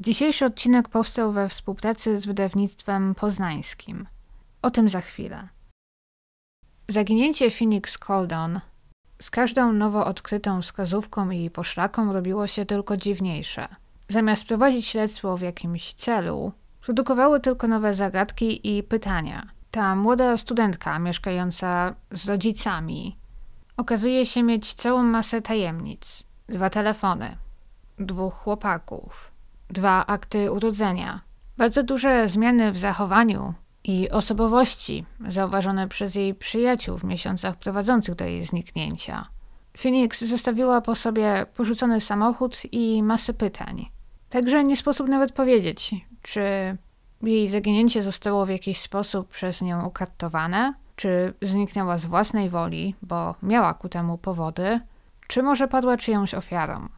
Dzisiejszy odcinek powstał we współpracy z wydawnictwem poznańskim. O tym za chwilę. Zaginięcie Phoenix Coldon z każdą nowo odkrytą wskazówką i poszlaką robiło się tylko dziwniejsze. Zamiast prowadzić śledztwo w jakimś celu, produkowały tylko nowe zagadki i pytania. Ta młoda studentka mieszkająca z rodzicami okazuje się mieć całą masę tajemnic. Dwa telefony, dwóch chłopaków, dwa akty urodzenia. Bardzo duże zmiany w zachowaniu i osobowości zauważone przez jej przyjaciół w miesiącach prowadzących do jej zniknięcia. Phoenix zostawiła po sobie porzucony samochód i masę pytań. Także nie sposób nawet powiedzieć, czy jej zaginięcie zostało w jakiś sposób przez nią ukartowane, czy zniknęła z własnej woli, bo miała ku temu powody, czy może padła czyjąś ofiarą.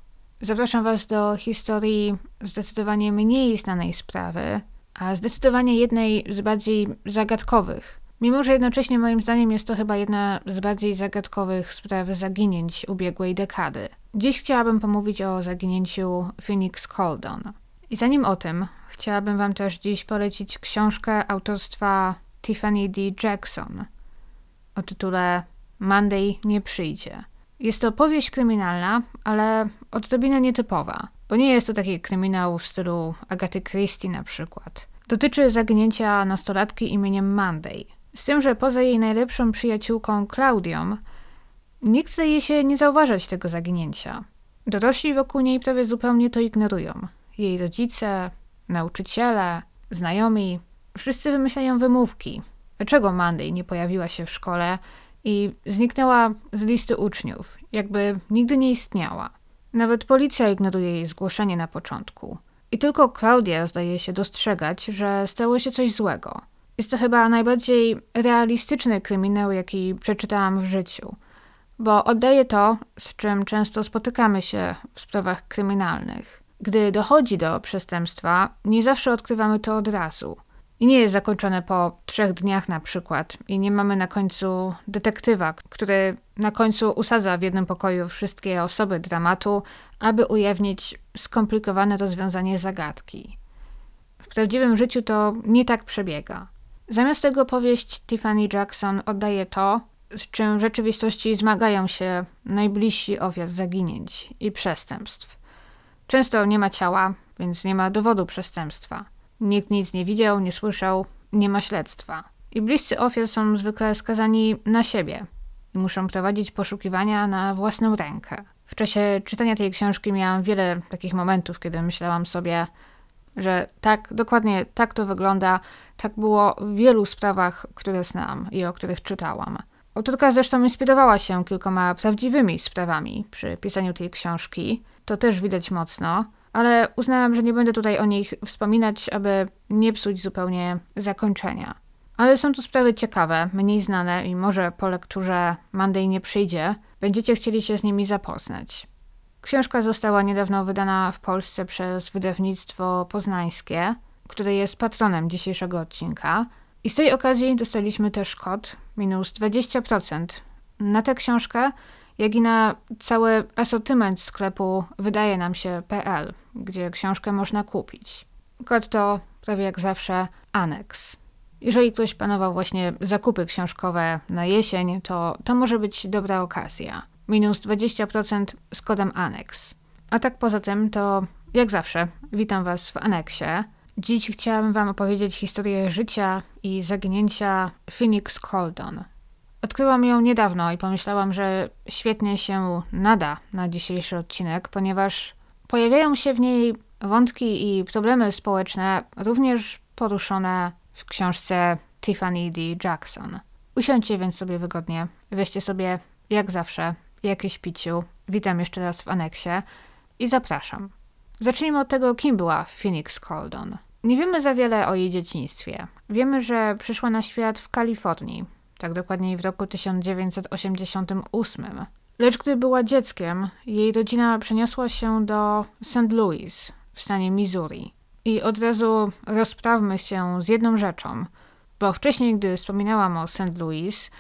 Zapraszam Was do historii zdecydowanie mniej znanej sprawy, a zdecydowanie jednej z bardziej zagadkowych. Mimo, że jednocześnie moim zdaniem jest to chyba jedna z bardziej zagadkowych spraw zaginięć ubiegłej dekady. Dziś chciałabym pomówić o zaginięciu Phoenix Coldon. I zanim o tym, chciałabym Wam też dziś polecić książkę autorstwa Tiffany D. Jackson o tytule Monday nie przyjdzie. Jest to powieść kryminalna, ale odrobinę nietypowa, bo nie jest to taki kryminał w stylu Agaty Christie na przykład. Dotyczy zaginięcia nastolatki imieniem Monday. Z tym, że poza jej najlepszą przyjaciółką Claudią, nikt zdaje się nie zauważać tego zaginięcia. Dorośli wokół niej prawie zupełnie to ignorują. Jej rodzice, nauczyciele, znajomi, wszyscy wymyślają wymówki. Dlaczego Monday nie pojawiła się w szkole i zniknęła z listy uczniów, jakby nigdy nie istniała. Nawet policja ignoruje jej zgłoszenie na początku. I tylko Klaudia zdaje się dostrzegać, że stało się coś złego. Jest to chyba najbardziej realistyczny kryminał, jaki przeczytałam w życiu, bo oddaje to, z czym często spotykamy się w sprawach kryminalnych. Gdy dochodzi do przestępstwa, nie zawsze odkrywamy to od razu. I nie jest zakończone po trzech dniach na przykład. I nie mamy na końcu detektywa, który na końcu usadza w jednym pokoju wszystkie osoby dramatu, aby ujawnić skomplikowane rozwiązanie zagadki. W prawdziwym życiu to nie tak przebiega. Zamiast tego powieść Tiffany Jackson oddaje to, z czym w rzeczywistości zmagają się najbliżsi ofiar zaginięć i przestępstw. Często nie ma ciała, więc nie ma dowodu przestępstwa. Nikt nic nie widział, nie słyszał, nie ma śledztwa. I bliscy ofiar są zwykle skazani na siebie i muszą prowadzić poszukiwania na własną rękę. W czasie czytania tej książki miałam wiele takich momentów, kiedy myślałam sobie, że tak, dokładnie tak to wygląda, tak było w wielu sprawach, które znam i o których czytałam. Autorka zresztą inspirowała się kilkoma prawdziwymi sprawami przy pisaniu tej książki. To też widać mocno ale uznałam, że nie będę tutaj o nich wspominać, aby nie psuć zupełnie zakończenia. Ale są tu sprawy ciekawe, mniej znane i może po lekturze Monday nie przyjdzie, będziecie chcieli się z nimi zapoznać. Książka została niedawno wydana w Polsce przez wydawnictwo poznańskie, które jest patronem dzisiejszego odcinka. I z tej okazji dostaliśmy też kod minus 20% na tę książkę, jak i na cały asortyment sklepu wydaje nam się.pl, gdzie książkę można kupić. Kod to prawie jak zawsze aneks. Jeżeli ktoś planował właśnie zakupy książkowe na jesień, to to może być dobra okazja. Minus 20% z kodem aneks. A tak poza tym to jak zawsze witam Was w aneksie. Dziś chciałabym Wam opowiedzieć historię życia i zaginięcia Phoenix Coldon, Odkryłam ją niedawno i pomyślałam, że świetnie się nada na dzisiejszy odcinek, ponieważ pojawiają się w niej wątki i problemy społeczne również poruszone w książce Tiffany D. Jackson. Usiądźcie więc sobie wygodnie, weźcie sobie, jak zawsze, jakieś piciu. Witam jeszcze raz w aneksie i zapraszam. Zacznijmy od tego, kim była Phoenix Coldon. Nie wiemy za wiele o jej dzieciństwie. Wiemy, że przyszła na świat w Kalifornii, tak dokładniej w roku 1988. Lecz gdy była dzieckiem, jej rodzina przeniosła się do St. Louis w stanie Missouri. I od razu rozprawmy się z jedną rzeczą, bo wcześniej, gdy wspominałam o St. Louis,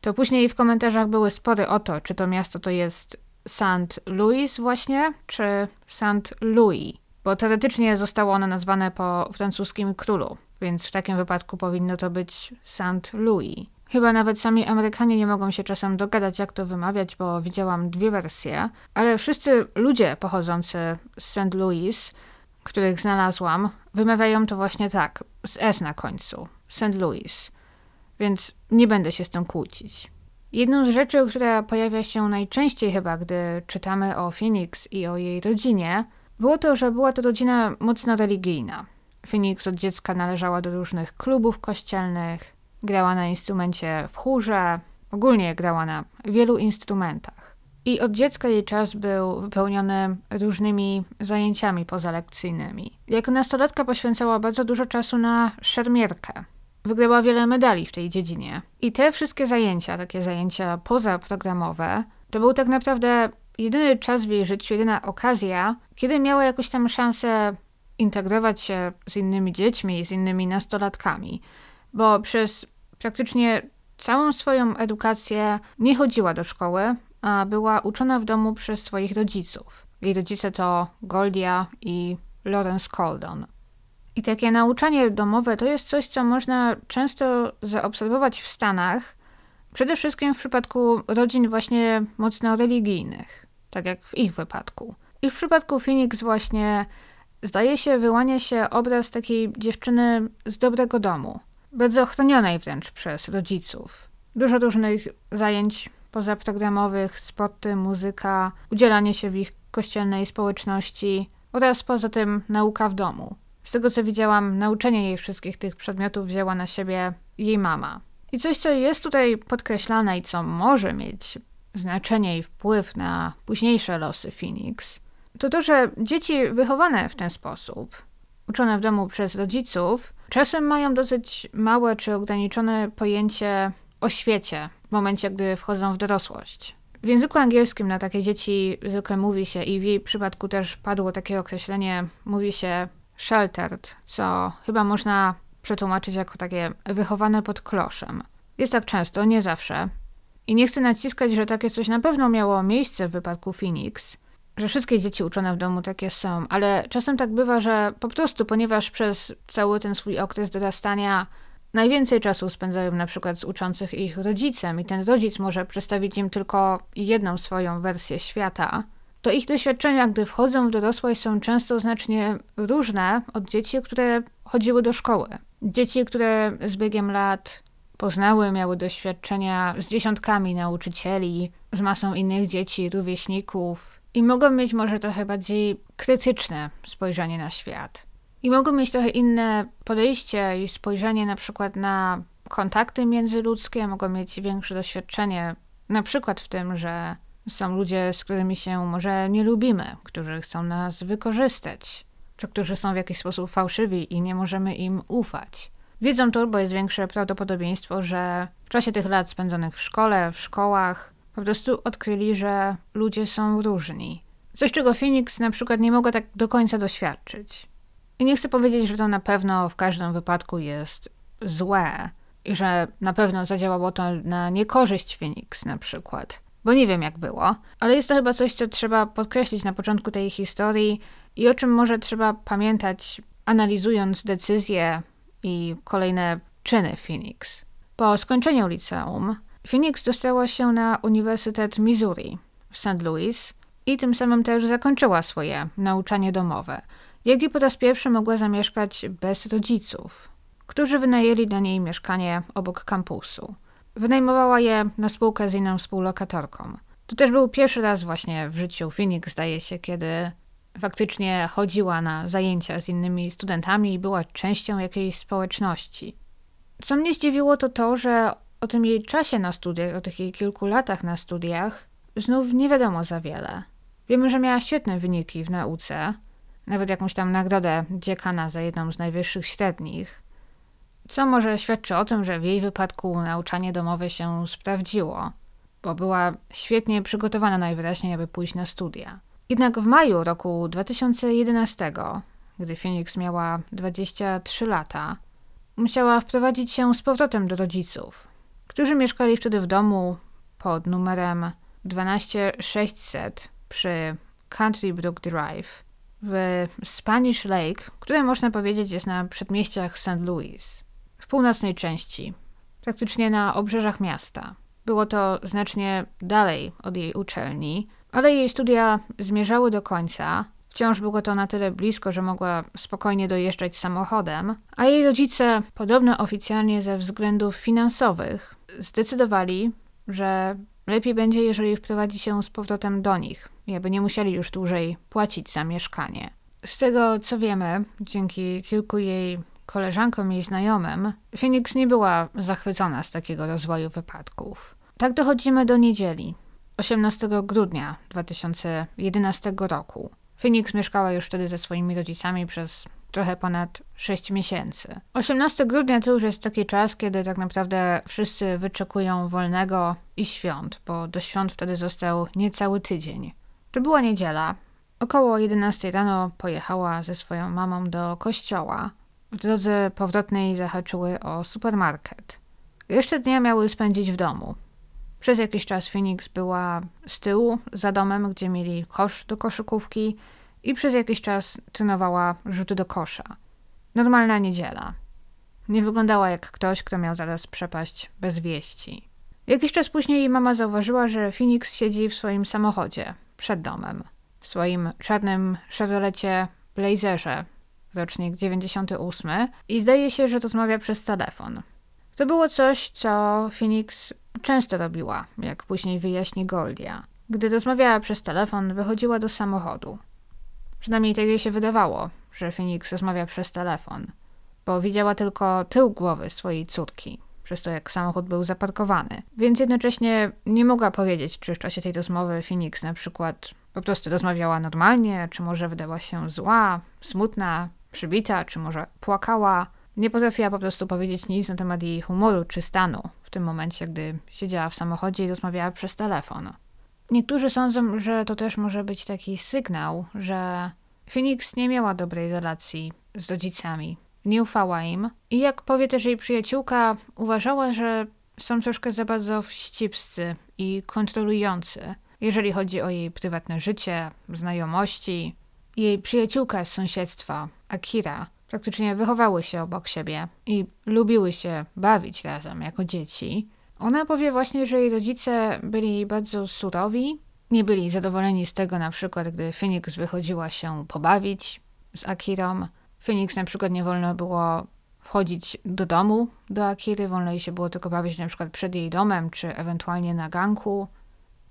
to później w komentarzach były spory o to, czy to miasto to jest St. Louis właśnie, czy St. Louis. bo teoretycznie zostało ono nazwane po francuskim królu, więc w takim wypadku powinno to być St. Louis. Chyba nawet sami Amerykanie nie mogą się czasem dogadać, jak to wymawiać, bo widziałam dwie wersje, ale wszyscy ludzie pochodzący z St. Louis, których znalazłam, wymawiają to właśnie tak, z S na końcu, St. Louis. Więc nie będę się z tym kłócić. Jedną z rzeczy, która pojawia się najczęściej chyba, gdy czytamy o Phoenix i o jej rodzinie, było to, że była to rodzina mocno religijna. Phoenix od dziecka należała do różnych klubów kościelnych, grała na instrumencie w chórze, ogólnie grała na wielu instrumentach. I od dziecka jej czas był wypełniony różnymi zajęciami pozalekcyjnymi. Jako nastolatka poświęcała bardzo dużo czasu na szermierkę. Wygrała wiele medali w tej dziedzinie. I te wszystkie zajęcia, takie zajęcia pozaprogramowe, to był tak naprawdę jedyny czas w jej życiu, jedyna okazja, kiedy miała jakąś tam szansę integrować się z innymi dziećmi, z innymi nastolatkami, bo przez praktycznie całą swoją edukację nie chodziła do szkoły, a była uczona w domu przez swoich rodziców. Jej rodzice to Goldia i Lawrence Coldon. I takie nauczanie domowe to jest coś, co można często zaobserwować w Stanach, przede wszystkim w przypadku rodzin właśnie mocno religijnych, tak jak w ich wypadku. I w przypadku Phoenix właśnie zdaje się wyłania się obraz takiej dziewczyny z dobrego domu, bardzo ochronionej wręcz przez rodziców. Dużo różnych zajęć pozaprogramowych, sporty, muzyka, udzielanie się w ich kościelnej społeczności oraz poza tym nauka w domu. Z tego co widziałam, nauczenie jej wszystkich tych przedmiotów wzięła na siebie jej mama. I coś, co jest tutaj podkreślane i co może mieć znaczenie i wpływ na późniejsze losy Phoenix, to to, że dzieci wychowane w ten sposób, uczone w domu przez rodziców, czasem mają dosyć małe czy ograniczone pojęcie o świecie w momencie, gdy wchodzą w dorosłość. W języku angielskim na takie dzieci zwykle mówi się, i w jej przypadku też padło takie określenie, mówi się sheltered, co chyba można przetłumaczyć jako takie wychowane pod kloszem. Jest tak często, nie zawsze. I nie chcę naciskać, że takie coś na pewno miało miejsce w wypadku Phoenix, że wszystkie dzieci uczone w domu takie są, ale czasem tak bywa, że po prostu, ponieważ przez cały ten swój okres dorastania najwięcej czasu spędzają na przykład z uczących ich rodzicem i ten rodzic może przedstawić im tylko jedną swoją wersję świata, to ich doświadczenia, gdy wchodzą w dorosłość, są często znacznie różne od dzieci, które chodziły do szkoły. Dzieci, które z biegiem lat poznały, miały doświadczenia z dziesiątkami nauczycieli, z masą innych dzieci, rówieśników i mogą mieć może trochę bardziej krytyczne spojrzenie na świat. I mogą mieć trochę inne podejście i spojrzenie na przykład na kontakty międzyludzkie, mogą mieć większe doświadczenie na przykład w tym, że są ludzie, z którymi się może nie lubimy, którzy chcą nas wykorzystać, czy którzy są w jakiś sposób fałszywi i nie możemy im ufać. Wiedzą to, bo jest większe prawdopodobieństwo, że w czasie tych lat spędzonych w szkole, w szkołach, po prostu odkryli, że ludzie są różni. Coś, czego Phoenix na przykład nie mogła tak do końca doświadczyć. I nie chcę powiedzieć, że to na pewno w każdym wypadku jest złe i że na pewno zadziałało to na niekorzyść Phoenix na przykład bo nie wiem jak było, ale jest to chyba coś, co trzeba podkreślić na początku tej historii i o czym może trzeba pamiętać, analizując decyzje i kolejne czyny Phoenix. Po skończeniu liceum, Phoenix dostała się na Uniwersytet Missouri w St. Louis i tym samym też zakończyła swoje nauczanie domowe, jak i po raz pierwszy mogła zamieszkać bez rodziców, którzy wynajęli dla niej mieszkanie obok kampusu. Wynajmowała je na spółkę z inną współlokatorką. To też był pierwszy raz właśnie w życiu Phoenix, zdaje się, kiedy faktycznie chodziła na zajęcia z innymi studentami i była częścią jakiejś społeczności. Co mnie zdziwiło, to to, że o tym jej czasie na studiach, o tych jej kilku latach na studiach, znów nie wiadomo za wiele. Wiemy, że miała świetne wyniki w nauce, nawet jakąś tam nagrodę dziekana za jedną z najwyższych średnich, co może świadczy o tym, że w jej wypadku nauczanie domowe się sprawdziło, bo była świetnie przygotowana najwyraźniej, aby pójść na studia. Jednak w maju roku 2011, gdy Phoenix miała 23 lata, musiała wprowadzić się z powrotem do rodziców, którzy mieszkali wtedy w domu pod numerem 12600 przy Country Brook Drive w Spanish Lake, które można powiedzieć jest na przedmieściach St. Louis, w północnej części, praktycznie na obrzeżach miasta. Było to znacznie dalej od jej uczelni, ale jej studia zmierzały do końca. Wciąż było to na tyle blisko, że mogła spokojnie dojeżdżać samochodem, a jej rodzice, podobno oficjalnie ze względów finansowych, zdecydowali, że lepiej będzie, jeżeli wprowadzi się z powrotem do nich, aby nie musieli już dłużej płacić za mieszkanie. Z tego co wiemy, dzięki kilku jej koleżankom i znajomym, Phoenix nie była zachwycona z takiego rozwoju wypadków. Tak dochodzimy do niedzieli, 18 grudnia 2011 roku. Phoenix mieszkała już wtedy ze swoimi rodzicami przez trochę ponad 6 miesięcy. 18 grudnia to już jest taki czas, kiedy tak naprawdę wszyscy wyczekują wolnego i świąt, bo do świąt wtedy został niecały tydzień. To była niedziela. Około 11 rano pojechała ze swoją mamą do kościoła. W drodze powrotnej zahaczyły o supermarket. Jeszcze dnia miały spędzić w domu. Przez jakiś czas Phoenix była z tyłu, za domem, gdzie mieli kosz do koszykówki i przez jakiś czas trenowała rzuty do kosza. Normalna niedziela. Nie wyglądała jak ktoś, kto miał zaraz przepaść bez wieści. Jakiś czas później mama zauważyła, że Phoenix siedzi w swoim samochodzie, przed domem. W swoim czarnym Chevrolecie Blazerze, rocznik 98 i zdaje się, że rozmawia przez telefon. To było coś, co Phoenix często robiła, jak później wyjaśni Goldia. Gdy rozmawiała przez telefon, wychodziła do samochodu. Przynajmniej tak jej się wydawało, że Phoenix rozmawia przez telefon, bo widziała tylko tył głowy swojej córki, przez to jak samochód był zaparkowany, więc jednocześnie nie mogła powiedzieć, czy w czasie tej rozmowy Phoenix na przykład po prostu rozmawiała normalnie, czy może wydała się zła, smutna, przybita, czy może płakała. Nie potrafiła po prostu powiedzieć nic na temat jej humoru czy stanu w tym momencie, gdy siedziała w samochodzie i rozmawiała przez telefon. Niektórzy sądzą, że to też może być taki sygnał, że Phoenix nie miała dobrej relacji z rodzicami. Nie ufała im i jak powie też jej przyjaciółka, uważała, że są troszkę za bardzo wścibscy i kontrolujący, jeżeli chodzi o jej prywatne życie, znajomości. Jej przyjaciółka z sąsiedztwa, Akira, praktycznie wychowały się obok siebie i lubiły się bawić razem jako dzieci. Ona powie właśnie, że jej rodzice byli bardzo surowi, nie byli zadowoleni z tego na przykład, gdy Phoenix wychodziła się pobawić z Akirą. Phoenix na przykład nie wolno było wchodzić do domu do Akiry, wolno jej się było tylko bawić na przykład przed jej domem, czy ewentualnie na ganku.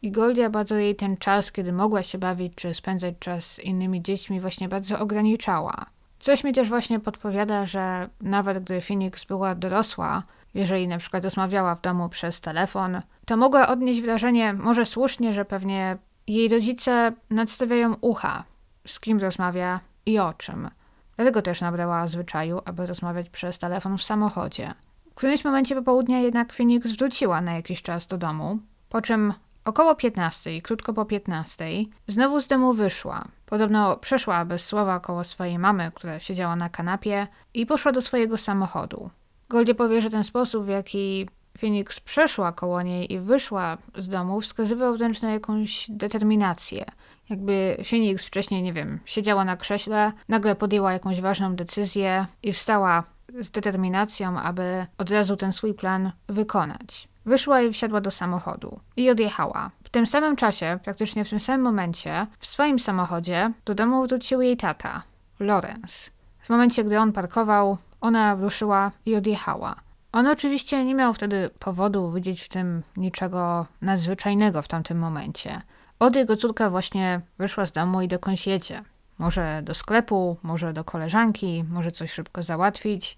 I Goldia bardzo jej ten czas, kiedy mogła się bawić, czy spędzać czas z innymi dziećmi, właśnie bardzo ograniczała. Coś mi też właśnie podpowiada, że nawet gdy Phoenix była dorosła, jeżeli na przykład rozmawiała w domu przez telefon, to mogła odnieść wrażenie, może słusznie, że pewnie jej rodzice nadstawiają ucha, z kim rozmawia i o czym. Dlatego też nabrała zwyczaju, aby rozmawiać przez telefon w samochodzie. W którymś momencie popołudnia jednak Phoenix wróciła na jakiś czas do domu, po czym około 15, krótko po 15, znowu z domu wyszła. Podobno przeszła bez słowa koło swojej mamy, która siedziała na kanapie i poszła do swojego samochodu. Goldie powie, że ten sposób, w jaki Phoenix przeszła koło niej i wyszła z domu, wskazywał wręcz na jakąś determinację. Jakby Phoenix wcześniej, nie wiem, siedziała na krześle, nagle podjęła jakąś ważną decyzję i wstała z determinacją, aby od razu ten swój plan wykonać. Wyszła i wsiadła do samochodu i odjechała. W tym samym czasie, praktycznie w tym samym momencie, w swoim samochodzie do domu wrócił jej tata, Lawrence. W momencie, gdy on parkował, ona ruszyła i odjechała. On oczywiście nie miał wtedy powodu widzieć w tym niczego nadzwyczajnego w tamtym momencie. Od jego córka właśnie wyszła z domu i dokądś jedzie. Może do sklepu, może do koleżanki, może coś szybko załatwić.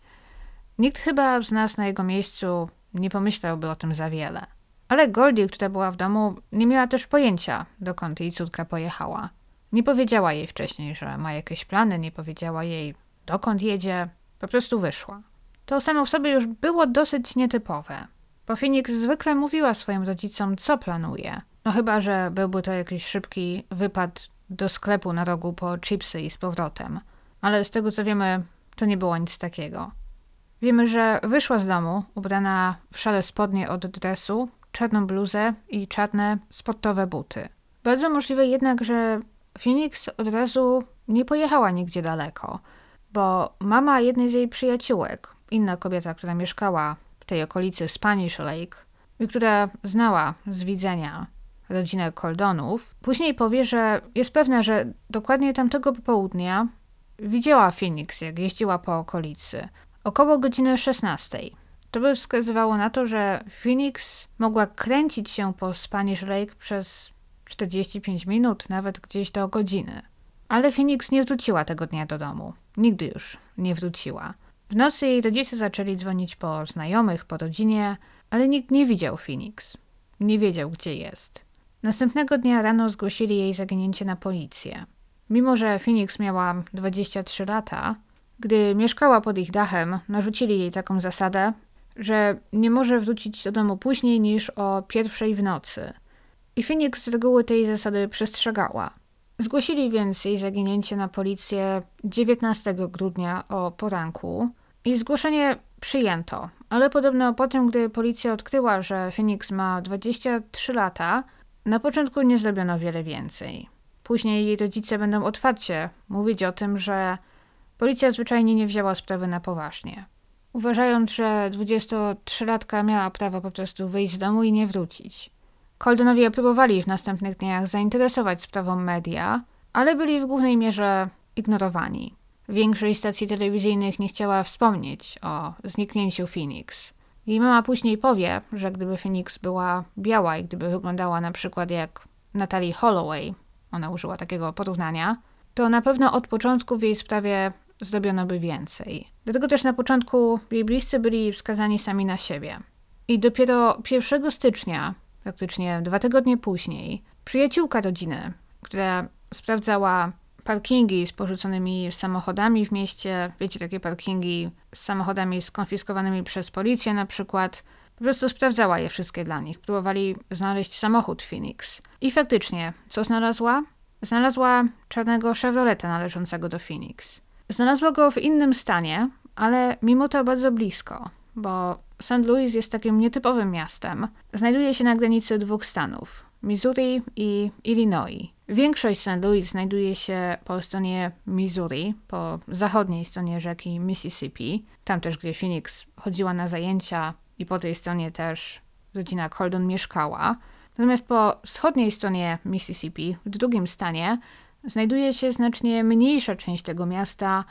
Nikt chyba z nas na jego miejscu nie pomyślałby o tym za wiele. Ale Goldie, która była w domu, nie miała też pojęcia, dokąd jej córka pojechała. Nie powiedziała jej wcześniej, że ma jakieś plany, nie powiedziała jej, dokąd jedzie, po prostu wyszła. To samo w sobie już było dosyć nietypowe. Bo Phoenix zwykle mówiła swoim rodzicom, co planuje. No chyba, że byłby to jakiś szybki wypad do sklepu na rogu po chipsy i z powrotem. Ale z tego co wiemy, to nie było nic takiego. Wiemy, że wyszła z domu ubrana w szare spodnie od dresu, czarną bluzę i czarne sportowe buty. Bardzo możliwe jednak, że Phoenix od razu nie pojechała nigdzie daleko, bo mama jednej z jej przyjaciółek, inna kobieta, która mieszkała w tej okolicy Spanish Lake i która znała z widzenia rodzinę Coldonów, później powie, że jest pewna, że dokładnie tamtego popołudnia widziała Phoenix, jak jeździła po okolicy, około godziny 16. To by wskazywało na to, że Phoenix mogła kręcić się po Spanish Lake przez 45 minut, nawet gdzieś do godziny. Ale Phoenix nie wróciła tego dnia do domu. Nigdy już nie wróciła. W nocy jej rodzice zaczęli dzwonić po znajomych, po rodzinie, ale nikt nie widział Phoenix. Nie wiedział, gdzie jest. Następnego dnia rano zgłosili jej zaginięcie na policję. Mimo, że Phoenix miała 23 lata, gdy mieszkała pod ich dachem, narzucili jej taką zasadę, że nie może wrócić do domu później niż o pierwszej w nocy. I Phoenix z reguły tej zasady przestrzegała. Zgłosili więc jej zaginięcie na policję 19 grudnia o poranku i zgłoszenie przyjęto, ale podobno po tym, gdy policja odkryła, że Phoenix ma 23 lata, na początku nie zrobiono wiele więcej. Później jej rodzice będą otwarcie mówić o tym, że policja zwyczajnie nie wzięła sprawy na poważnie. Uważając, że 23-latka miała prawo po prostu wyjść z domu i nie wrócić. Coldonowie próbowali w następnych dniach zainteresować sprawą media, ale byli w głównej mierze ignorowani. Większość stacji telewizyjnych nie chciała wspomnieć o zniknięciu Phoenix. Jej mama później powie, że gdyby Phoenix była biała i gdyby wyglądała na przykład jak Natalie Holloway, ona użyła takiego porównania, to na pewno od początku w jej sprawie zrobiono by więcej. Dlatego też na początku jej bliscy byli wskazani sami na siebie. I dopiero 1 stycznia, praktycznie dwa tygodnie później, przyjaciółka rodziny, która sprawdzała parkingi z porzuconymi samochodami w mieście, wiecie, takie parkingi z samochodami skonfiskowanymi przez policję na przykład, po prostu sprawdzała je wszystkie dla nich. Próbowali znaleźć samochód Phoenix. I faktycznie, co znalazła? Znalazła czarnego Chevroleta należącego do Phoenix. Znalazła go w innym stanie, ale mimo to bardzo blisko, bo St. Louis jest takim nietypowym miastem. Znajduje się na granicy dwóch stanów Missouri i Illinois. Większość St. Louis znajduje się po stronie Missouri, po zachodniej stronie rzeki Mississippi, tam też, gdzie Phoenix chodziła na zajęcia i po tej stronie też rodzina Colton mieszkała. Natomiast po wschodniej stronie Mississippi, w drugim stanie, znajduje się znacznie mniejsza część tego miasta,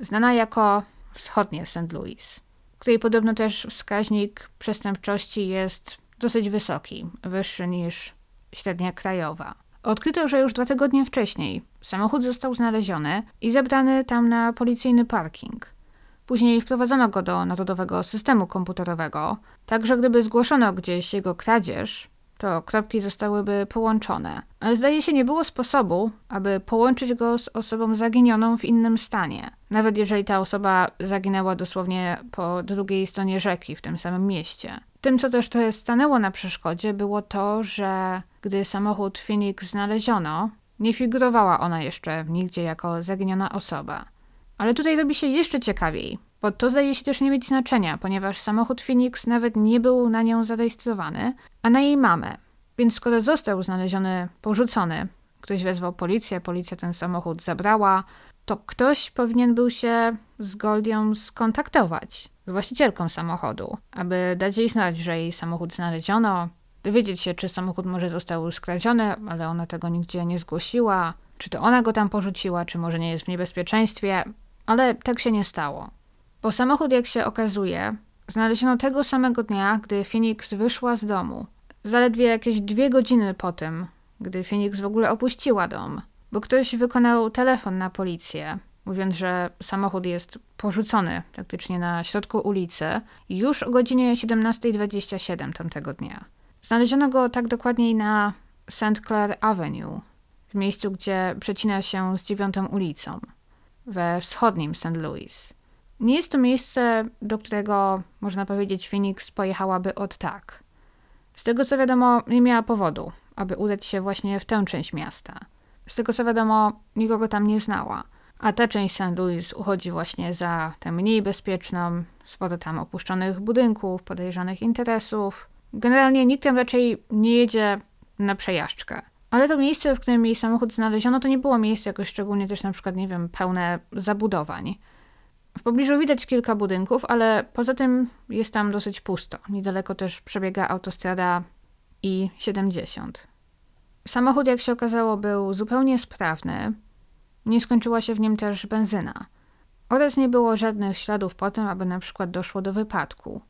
znana jako wschodnie St. Louis, której podobno też wskaźnik przestępczości jest dosyć wysoki, wyższy niż średnia krajowa. Odkryto, że już dwa tygodnie wcześniej samochód został znaleziony i zabrany tam na policyjny parking. Później wprowadzono go do narodowego systemu komputerowego, tak że gdyby zgłoszono gdzieś jego kradzież, to kropki zostałyby połączone. Ale zdaje się nie było sposobu, aby połączyć go z osobą zaginioną w innym stanie, nawet jeżeli ta osoba zaginęła dosłownie po drugiej stronie rzeki w tym samym mieście. Tym, co też to stanęło na przeszkodzie, było to, że gdy samochód Phoenix znaleziono, nie figurowała ona jeszcze nigdzie jako zaginiona osoba. Ale tutaj robi się jeszcze ciekawiej, bo to zdaje się też nie mieć znaczenia, ponieważ samochód Phoenix nawet nie był na nią zarejestrowany, a na jej mamę. Więc skoro został znaleziony porzucony, ktoś wezwał policję, policja ten samochód zabrała, to ktoś powinien był się z Goldią skontaktować, z właścicielką samochodu, aby dać jej znać, że jej samochód znaleziono, dowiedzieć się, czy samochód może został skradziony, ale ona tego nigdzie nie zgłosiła, czy to ona go tam porzuciła, czy może nie jest w niebezpieczeństwie, ale tak się nie stało. Bo samochód, jak się okazuje, znaleziono tego samego dnia, gdy Phoenix wyszła z domu. Zaledwie jakieś dwie godziny po tym, gdy Phoenix w ogóle opuściła dom, bo ktoś wykonał telefon na policję, mówiąc, że samochód jest porzucony praktycznie na środku ulicy już o godzinie 17.27 tamtego dnia. Znaleziono go tak dokładniej na St. Clair Avenue, w miejscu, gdzie przecina się z dziewiątą ulicą, we wschodnim St. Louis. Nie jest to miejsce, do którego, można powiedzieć, Phoenix pojechałaby od tak. Z tego co wiadomo, nie miała powodu, aby udać się właśnie w tę część miasta. Z tego co wiadomo, nikogo tam nie znała. A ta część St. Louis uchodzi właśnie za tę mniej bezpieczną, sporo tam opuszczonych budynków, podejrzanych interesów. Generalnie nikt tam raczej nie jedzie na przejażdżkę. Ale to miejsce, w którym jej samochód znaleziono, to nie było miejsce jakoś szczególnie też na przykład, nie wiem, pełne zabudowań. W pobliżu widać kilka budynków, ale poza tym jest tam dosyć pusto. Niedaleko też przebiega autostrada I-70. Samochód, jak się okazało, był zupełnie sprawny. Nie skończyła się w nim też benzyna. Oraz nie było żadnych śladów po tym, aby na przykład doszło do wypadku.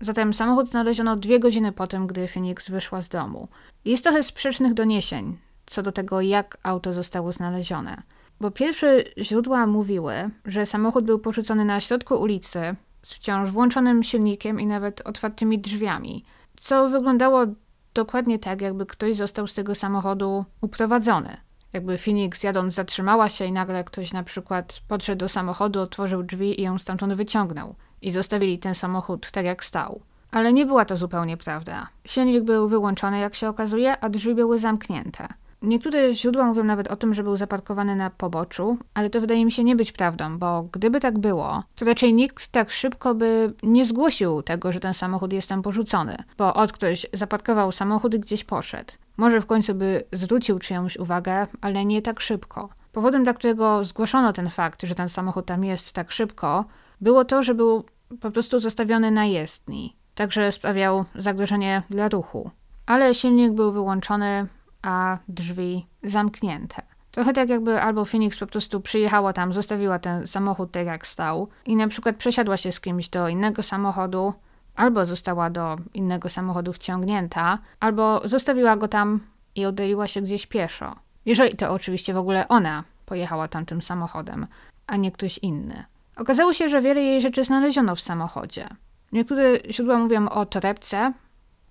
Zatem samochód znaleziono dwie godziny po tym, gdy Phoenix wyszła z domu. Jest trochę sprzecznych doniesień co do tego, jak auto zostało znalezione. Bo pierwsze źródła mówiły, że samochód był porzucony na środku ulicy z wciąż włączonym silnikiem i nawet otwartymi drzwiami, co wyglądało dokładnie tak, jakby ktoś został z tego samochodu uprowadzony. Jakby Phoenix jadąc zatrzymała się i nagle ktoś na przykład podszedł do samochodu, otworzył drzwi i ją stamtąd wyciągnął. I zostawili ten samochód tak jak stał. Ale nie była to zupełnie prawda. Silnik był wyłączony, jak się okazuje, a drzwi były zamknięte. Niektóre źródła mówią nawet o tym, że był zaparkowany na poboczu, ale to wydaje mi się nie być prawdą, bo gdyby tak było, to raczej nikt tak szybko by nie zgłosił tego, że ten samochód jest tam porzucony, bo od ktoś zaparkował samochód i gdzieś poszedł. Może w końcu by zwrócił czyjąś uwagę, ale nie tak szybko. Powodem, dla którego zgłoszono ten fakt, że ten samochód tam jest tak szybko, było to, że był po prostu zostawiony na jezdni, także sprawiał zagrożenie dla ruchu. Ale silnik był wyłączony, a drzwi zamknięte. Trochę tak jakby albo Phoenix po prostu przyjechała tam, zostawiła ten samochód tak jak stał i na przykład przesiadła się z kimś do innego samochodu, albo została do innego samochodu wciągnięta, albo zostawiła go tam i oddaliła się gdzieś pieszo. Jeżeli to oczywiście w ogóle ona pojechała tamtym samochodem, a nie ktoś inny. Okazało się, że wiele jej rzeczy znaleziono w samochodzie. Niektóre źródła mówią o torebce,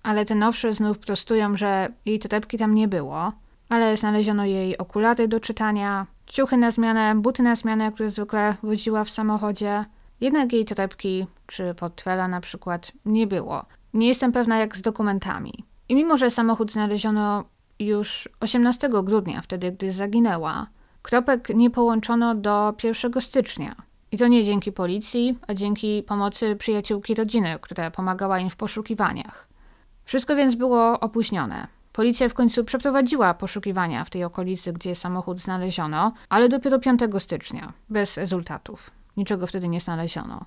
ale te nowsze znów prostują, że jej torebki tam nie było, ale znaleziono jej okulary do czytania, ciuchy na zmianę, buty na zmianę, które zwykle woziła w samochodzie. Jednak jej torebki czy portfela na przykład nie było. Nie jestem pewna jak z dokumentami. I mimo, że samochód znaleziono już 18 grudnia, wtedy gdy zaginęła, kropek nie połączono do 1 stycznia. I to nie dzięki policji, a dzięki pomocy przyjaciółki rodziny, która pomagała im w poszukiwaniach. Wszystko więc było opóźnione. Policja w końcu przeprowadziła poszukiwania w tej okolicy, gdzie samochód znaleziono, ale dopiero 5 stycznia, bez rezultatów. Niczego wtedy nie znaleziono.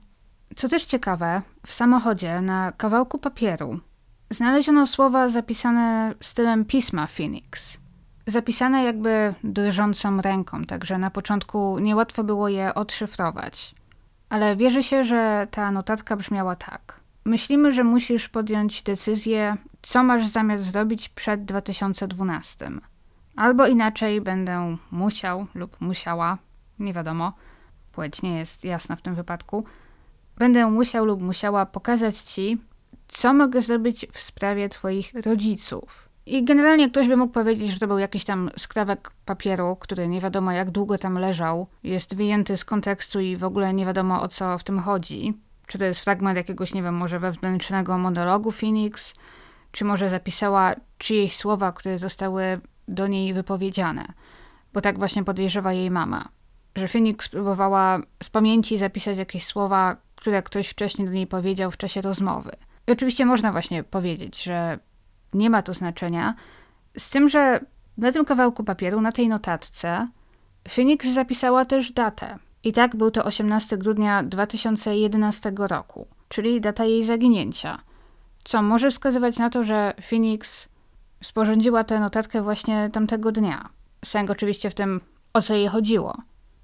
Co też ciekawe, w samochodzie na kawałku papieru znaleziono słowa zapisane stylem pisma Phoenix. Zapisane jakby drżącą ręką, także na początku niełatwo było je odszyfrować. Ale wierzy się, że ta notatka brzmiała tak. Myślimy, że musisz podjąć decyzję, co masz zamiar zrobić przed 2012. Albo inaczej będę musiał lub musiała, nie wiadomo, płeć nie jest jasna w tym wypadku, będę musiał lub musiała pokazać ci, co mogę zrobić w sprawie twoich rodziców. I generalnie ktoś by mógł powiedzieć, że to był jakiś tam skrawek papieru, który nie wiadomo jak długo tam leżał, jest wyjęty z kontekstu i w ogóle nie wiadomo o co w tym chodzi. Czy to jest fragment jakiegoś, nie wiem, może wewnętrznego monologu Phoenix, czy może zapisała czyjeś słowa, które zostały do niej wypowiedziane. Bo tak właśnie podejrzewa jej mama. Że Phoenix próbowała z pamięci zapisać jakieś słowa, które ktoś wcześniej do niej powiedział w czasie rozmowy. I oczywiście można właśnie powiedzieć, że nie ma to znaczenia, z tym, że na tym kawałku papieru, na tej notatce, Phoenix zapisała też datę. I tak był to 18 grudnia 2011 roku, czyli data jej zaginięcia, co może wskazywać na to, że Phoenix sporządziła tę notatkę właśnie tamtego dnia. Sęk oczywiście w tym, o co jej chodziło.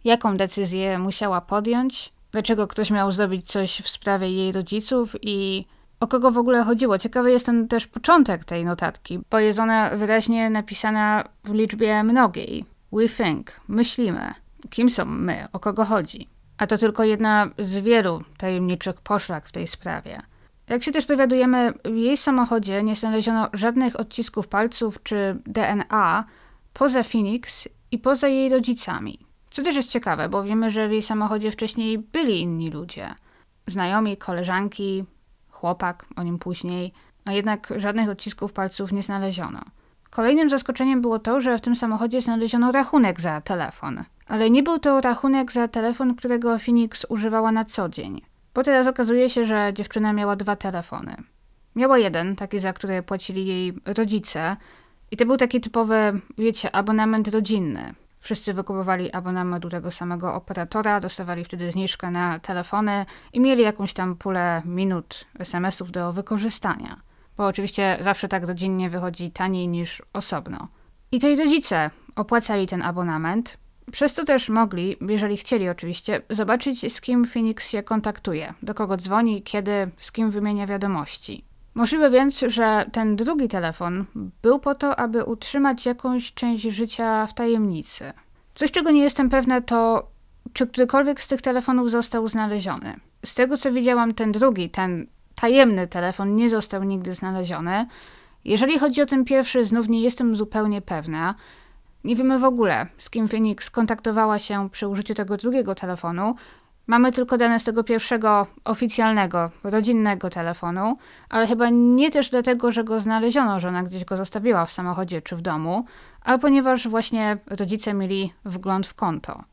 Jaką decyzję musiała podjąć, dlaczego ktoś miał zrobić coś w sprawie jej rodziców i o kogo w ogóle chodziło. Ciekawy jest ten też początek tej notatki, bo jest ona wyraźnie napisana w liczbie mnogiej. We think, myślimy. Kim są my? O kogo chodzi? A to tylko jedna z wielu tajemniczych poszlak w tej sprawie. Jak się też dowiadujemy, w jej samochodzie nie znaleziono żadnych odcisków palców czy DNA poza Phoenix i poza jej rodzicami. Co też jest ciekawe, bo wiemy, że w jej samochodzie wcześniej byli inni ludzie. Znajomi, koleżanki, chłopak, o nim później, a jednak żadnych odcisków palców nie znaleziono. Kolejnym zaskoczeniem było to, że w tym samochodzie znaleziono rachunek za telefon. Ale nie był to rachunek za telefon, którego Phoenix używała na co dzień. Bo teraz okazuje się, że dziewczyna miała dwa telefony. Miała jeden, taki za który płacili jej rodzice, I to był taki typowy, wiecie, abonament rodzinny. Wszyscy wykupowali abonament u tego samego operatora, dostawali wtedy zniżkę na telefony i mieli jakąś tam pulę minut SMS-ów do wykorzystania. Bo oczywiście zawsze tak rodzinnie wychodzi taniej niż osobno. I tej rodzice opłacali ten abonament, przez to też mogli, jeżeli chcieli oczywiście, zobaczyć z kim Phoenix się kontaktuje, do kogo dzwoni, kiedy, z kim wymienia wiadomości. Możliwe więc, że ten drugi telefon był po to, aby utrzymać jakąś część życia w tajemnicy. Coś, czego nie jestem pewna, to czy którykolwiek z tych telefonów został znaleziony. Z tego co widziałam, ten drugi, ten tajemny telefon nie został nigdy znaleziony. Jeżeli chodzi o ten pierwszy, znów nie jestem zupełnie pewna. Nie wiemy w ogóle, z kim Phoenix kontaktowała się przy użyciu tego drugiego telefonu, Mamy tylko dane z tego pierwszego oficjalnego, rodzinnego telefonu, ale chyba nie też dlatego, że go znaleziono, że ona gdzieś go zostawiła w samochodzie czy w domu, ale ponieważ właśnie rodzice mieli wgląd w konto.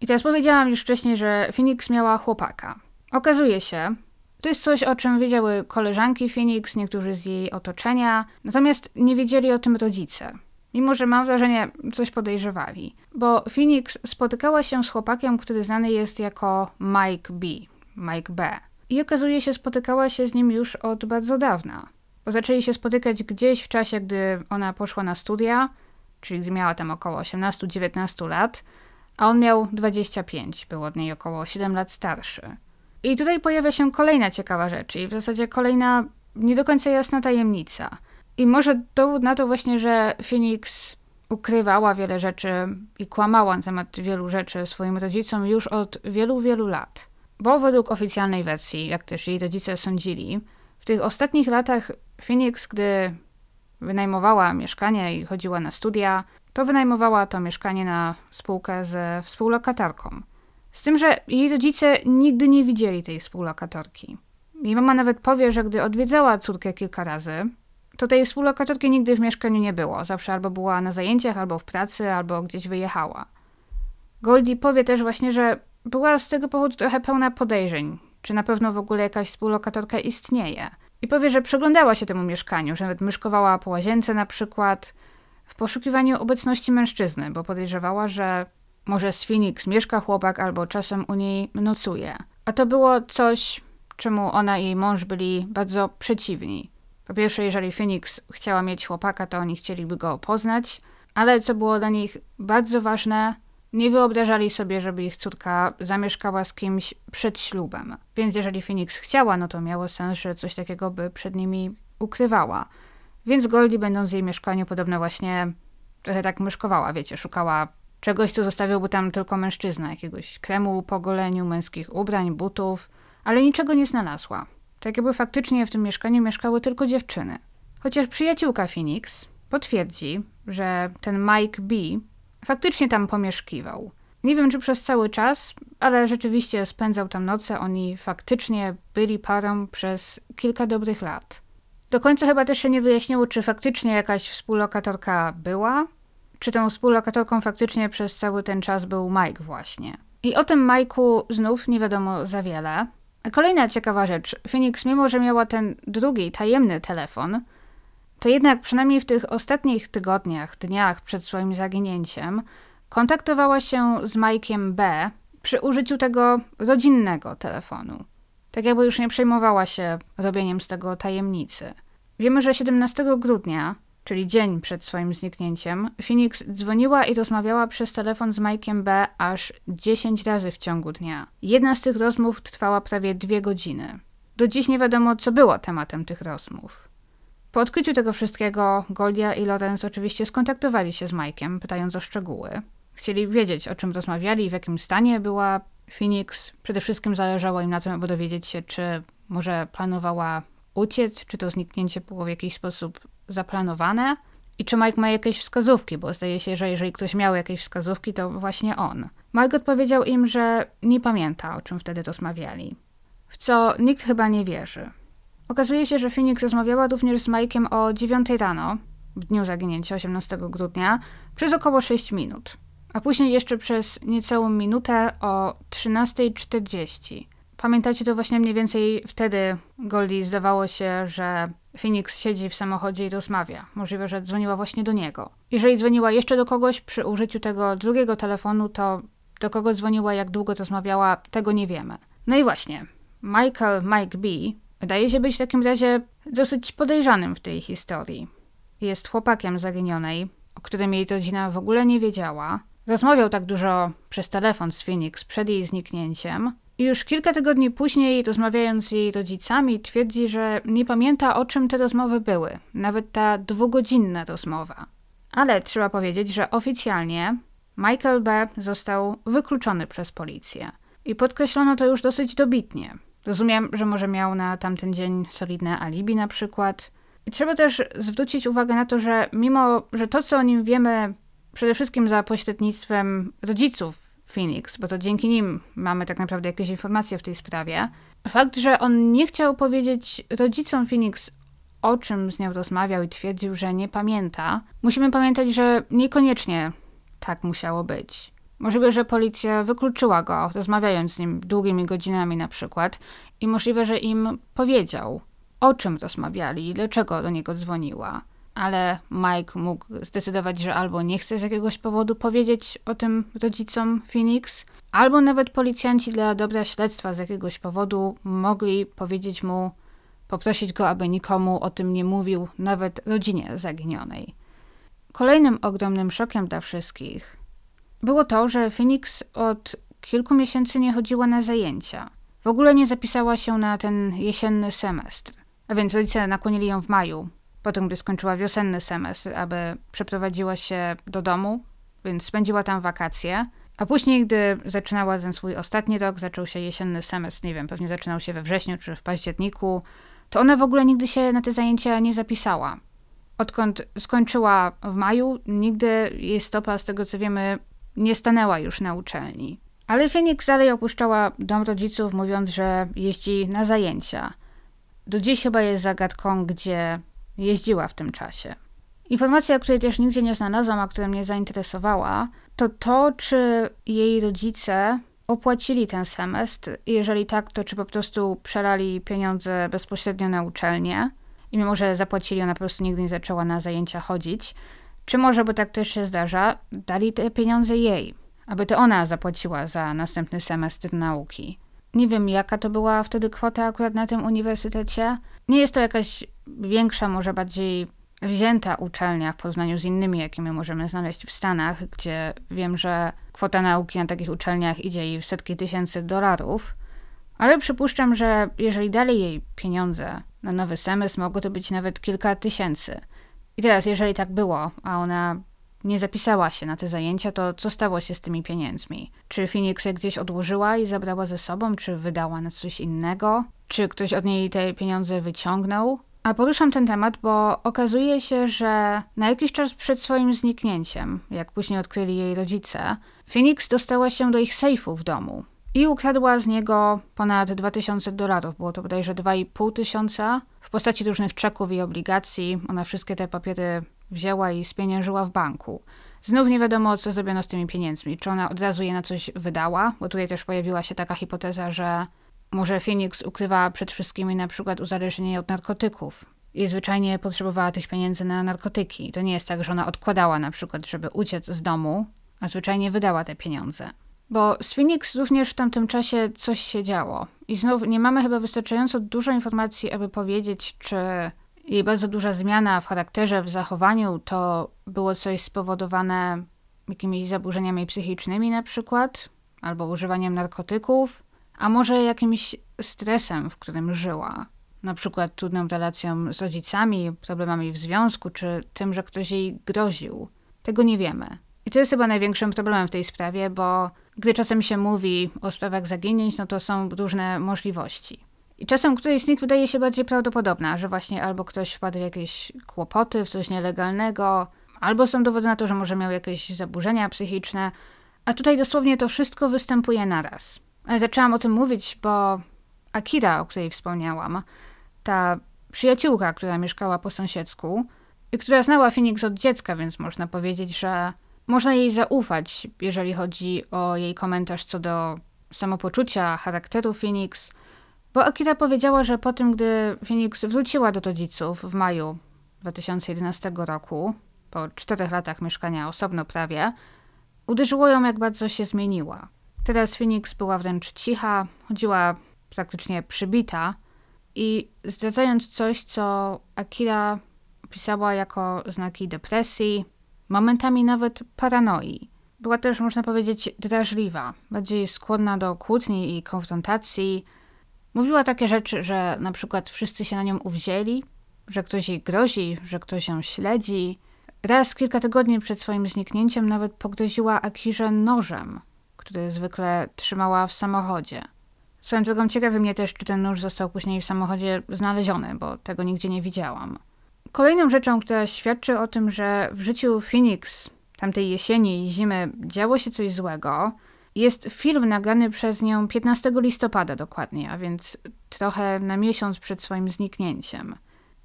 I teraz powiedziałam już wcześniej, że Phoenix miała chłopaka. Okazuje się, to jest coś, o czym wiedziały koleżanki Phoenix, niektórzy z jej otoczenia, natomiast nie wiedzieli o tym rodzice. Mimo, że mam wrażenie, coś podejrzewali. Bo Phoenix spotykała się z chłopakiem, który znany jest jako Mike B. Mike B. I okazuje się, spotykała się z nim już od bardzo dawna. Bo zaczęli się spotykać gdzieś w czasie, gdy ona poszła na studia, czyli gdy miała tam około 18-19 lat, a on miał 25, był od niej około 7 lat starszy. I tutaj pojawia się kolejna ciekawa rzecz, i w zasadzie kolejna nie do końca jasna tajemnica – i może dowód na to właśnie, że Phoenix ukrywała wiele rzeczy i kłamała na temat wielu rzeczy swoim rodzicom już od wielu, wielu lat. Bo według oficjalnej wersji, jak też jej rodzice sądzili, w tych ostatnich latach Phoenix, gdy wynajmowała mieszkanie i chodziła na studia, to wynajmowała to mieszkanie na spółkę ze współlokatorką. Z tym, że jej rodzice nigdy nie widzieli tej współlokatorki. Jej mama nawet powie, że gdy odwiedzała córkę kilka razy, to tej współlokatorki nigdy w mieszkaniu nie było. Zawsze albo była na zajęciach, albo w pracy, albo gdzieś wyjechała. Goldie powie też właśnie, że była z tego powodu trochę pełna podejrzeń, czy na pewno w ogóle jakaś współlokatorka istnieje. I powie, że przyglądała się temu mieszkaniu, że nawet myszkowała po łazience na przykład, w poszukiwaniu obecności mężczyzny, bo podejrzewała, że może z Phoenix mieszka chłopak albo czasem u niej nocuje. A to było coś, czemu ona i jej mąż byli bardzo przeciwni. Po pierwsze, jeżeli Phoenix chciała mieć chłopaka, to oni chcieliby go poznać, ale co było dla nich bardzo ważne, nie wyobrażali sobie, żeby ich córka zamieszkała z kimś przed ślubem. Więc jeżeli Phoenix chciała, no to miało sens, że coś takiego by przed nimi ukrywała. Więc Goldie, będąc w jej mieszkaniu, podobno właśnie trochę tak myszkowała, wiecie, szukała czegoś, co zostawiłby tam tylko mężczyzna, jakiegoś kremu po goleniu, męskich ubrań, butów, ale niczego nie znalazła. Tak jakby faktycznie w tym mieszkaniu mieszkały tylko dziewczyny. Chociaż przyjaciółka Phoenix potwierdzi, że ten Mike B faktycznie tam pomieszkiwał. Nie wiem, czy przez cały czas, ale rzeczywiście spędzał tam noce. Oni faktycznie byli parą przez kilka dobrych lat. Do końca chyba też się nie wyjaśniło, czy faktycznie jakaś współlokatorka była, czy tą współlokatorką faktycznie przez cały ten czas był Mike właśnie. I o tym Mike'u znów nie wiadomo za wiele. Kolejna ciekawa rzecz. Phoenix, mimo że miała ten drugi, tajemny telefon, to jednak przynajmniej w tych ostatnich tygodniach, dniach przed swoim zaginięciem, kontaktowała się z Mike'iem B przy użyciu tego rodzinnego telefonu. Tak jakby już nie przejmowała się robieniem z tego tajemnicy. Wiemy, że 17 grudnia czyli dzień przed swoim zniknięciem, Phoenix dzwoniła i rozmawiała przez telefon z Mike'iem B aż 10 razy w ciągu dnia. Jedna z tych rozmów trwała prawie dwie godziny. Do dziś nie wiadomo, co było tematem tych rozmów. Po odkryciu tego wszystkiego, Goldia i Lorenz oczywiście skontaktowali się z Mike'iem, pytając o szczegóły. Chcieli wiedzieć, o czym rozmawiali i w jakim stanie była Phoenix. Przede wszystkim zależało im na tym, aby dowiedzieć się, czy może planowała uciec, czy to zniknięcie było w jakiś sposób zaplanowane i czy Mike ma jakieś wskazówki, bo zdaje się, że jeżeli ktoś miał jakieś wskazówki, to właśnie on. Mike odpowiedział im, że nie pamięta, o czym wtedy rozmawiali. W co nikt chyba nie wierzy. Okazuje się, że Phoenix rozmawiała również z Mike'iem o 9 rano, w dniu zaginięcia 18 grudnia, przez około 6 minut, a później jeszcze przez niecałą minutę o 13.40. Pamiętacie to właśnie mniej więcej wtedy Goldie zdawało się, że Phoenix siedzi w samochodzie i rozmawia. Możliwe, że dzwoniła właśnie do niego. Jeżeli dzwoniła jeszcze do kogoś przy użyciu tego drugiego telefonu, to do kogo dzwoniła, jak długo rozmawiała, tego nie wiemy. No i właśnie, Michael Mike B. wydaje się być w takim razie dosyć podejrzanym w tej historii. Jest chłopakiem zaginionej, o którym jej rodzina w ogóle nie wiedziała. Rozmawiał tak dużo przez telefon z Phoenix przed jej zniknięciem. Już kilka tygodni później, rozmawiając z jej rodzicami, twierdzi, że nie pamięta o czym te rozmowy były, nawet ta dwugodzinna rozmowa. Ale trzeba powiedzieć, że oficjalnie Michael B. został wykluczony przez policję. I podkreślono to już dosyć dobitnie. Rozumiem, że może miał na tamten dzień solidne alibi na przykład. I trzeba też zwrócić uwagę na to, że mimo, że to co o nim wiemy przede wszystkim za pośrednictwem rodziców Phoenix, bo to dzięki nim mamy tak naprawdę jakieś informacje w tej sprawie, fakt, że on nie chciał powiedzieć rodzicom Phoenix o czym z nią rozmawiał i twierdził, że nie pamięta, musimy pamiętać, że niekoniecznie tak musiało być. Możliwe, że policja wykluczyła go, rozmawiając z nim długimi godzinami na przykład, i możliwe, że im powiedział, o czym rozmawiali i dlaczego do niego dzwoniła. Ale Mike mógł zdecydować, że albo nie chce z jakiegoś powodu powiedzieć o tym rodzicom Phoenix, albo nawet policjanci dla dobra śledztwa z jakiegoś powodu mogli powiedzieć mu, poprosić go, aby nikomu o tym nie mówił, nawet rodzinie zaginionej. Kolejnym ogromnym szokiem dla wszystkich było to, że Phoenix od kilku miesięcy nie chodziła na zajęcia. W ogóle nie zapisała się na ten jesienny semestr. A więc rodzice nakłonili ją w maju, potem gdy skończyła wiosenny semestr, aby przeprowadziła się do domu, więc spędziła tam wakacje. A później, gdy zaczynała ten swój ostatni rok, zaczął się jesienny semestr, nie wiem, pewnie zaczynał się we wrześniu czy w październiku, to ona w ogóle nigdy się na te zajęcia nie zapisała. Odkąd skończyła w maju, nigdy jej stopa, z tego co wiemy, nie stanęła już na uczelni. Ale Phoenix dalej opuszczała dom rodziców, mówiąc, że jeździ na zajęcia. Do dziś chyba jest zagadką, gdzie jeździła w tym czasie. Informacja, której też nigdzie nie znalazłam, a która mnie zainteresowała, to to, czy jej rodzice opłacili ten semestr. Jeżeli tak, to czy po prostu przelali pieniądze bezpośrednio na uczelnię i mimo, że zapłacili, ona po prostu nigdy nie zaczęła na zajęcia chodzić. Czy może, bo tak też się zdarza, dali te pieniądze jej, aby to ona zapłaciła za następny semestr nauki. Nie wiem, jaka to była wtedy kwota akurat na tym uniwersytecie. Nie jest to jakaś większa, może bardziej wzięta uczelnia w porównaniu z innymi, jakimi możemy znaleźć w Stanach, gdzie wiem, że kwota nauki na takich uczelniach idzie i w setki tysięcy dolarów. Ale przypuszczam, że jeżeli dali jej pieniądze na nowy semestr, mogło to być nawet kilka tysięcy. I teraz, jeżeli tak było, a ona nie zapisała się na te zajęcia, to co stało się z tymi pieniędzmi? Czy Phoenix je gdzieś odłożyła i zabrała ze sobą, czy wydała na coś innego? Czy ktoś od niej te pieniądze wyciągnął? A poruszam ten temat, bo okazuje się, że na jakiś czas przed swoim zniknięciem, jak później odkryli jej rodzice, Phoenix dostała się do ich sejfu w domu i ukradła z niego ponad 2000 dolarów. Było to bodajże 2,5 tysiąca w postaci różnych czeków i obligacji. Ona wszystkie te papiery wzięła i spieniężyła w banku. Znów nie wiadomo, co zrobiono z tymi pieniędzmi. Czy ona od razu je na coś wydała, bo tutaj też pojawiła się taka hipoteza, że może Phoenix ukrywała przed wszystkimi na przykład uzależnienie od narkotyków i zwyczajnie potrzebowała tych pieniędzy na narkotyki. To nie jest tak, że ona odkładała na przykład, żeby uciec z domu, a zwyczajnie wydała te pieniądze. Bo z Phoenix również w tamtym czasie coś się działo. I znów nie mamy chyba wystarczająco dużo informacji, aby powiedzieć, czy jej bardzo duża zmiana w charakterze, w zachowaniu to było coś spowodowane jakimiś zaburzeniami psychicznymi na przykład, albo używaniem narkotyków, a może jakimś stresem, w którym żyła. Na przykład trudną relacją z rodzicami, problemami w związku, czy tym, że ktoś jej groził. Tego nie wiemy. I to jest chyba największym problemem w tej sprawie, bo gdy czasem się mówi o sprawach zaginięć, no to są różne możliwości. I czasem któryś z nich wydaje się bardziej prawdopodobna, że właśnie albo ktoś wpadł w jakieś kłopoty, w coś nielegalnego, albo są dowody na to, że może miał jakieś zaburzenia psychiczne, a tutaj dosłownie to wszystko występuje naraz. Zaczęłam o tym mówić, bo Akira, o której wspomniałam, ta przyjaciółka, która mieszkała po sąsiedzku i która znała Phoenix od dziecka, więc można powiedzieć, że można jej zaufać, jeżeli chodzi o jej komentarz co do samopoczucia, charakteru Phoenix. Bo Akira powiedziała, że po tym, gdy Phoenix wróciła do rodziców w maju 2011 roku, po czterech latach mieszkania osobno prawie, uderzyło ją, jak bardzo się zmieniła. Teraz Phoenix była wręcz cicha, chodziła praktycznie przybita i zdradzając coś, co Akira opisała jako znaki depresji, momentami nawet paranoi. Była też, można powiedzieć, drażliwa, bardziej skłonna do kłótni i konfrontacji. Mówiła takie rzeczy, że na przykład wszyscy się na nią uwzięli, że ktoś jej grozi, że ktoś ją śledzi. Raz kilka tygodni przed swoim zniknięciem nawet pogroziła Akirze nożem, który zwykle trzymała w samochodzie. Swoją drogą ciekawy mnie też, czy ten nóż został później w samochodzie znaleziony, bo tego nigdzie nie widziałam. Kolejną rzeczą, która świadczy o tym, że w życiu Phoenix tamtej jesieni i zimy działo się coś złego, jest film nagrany przez nią 15 listopada dokładnie, a więc trochę na miesiąc przed swoim zniknięciem.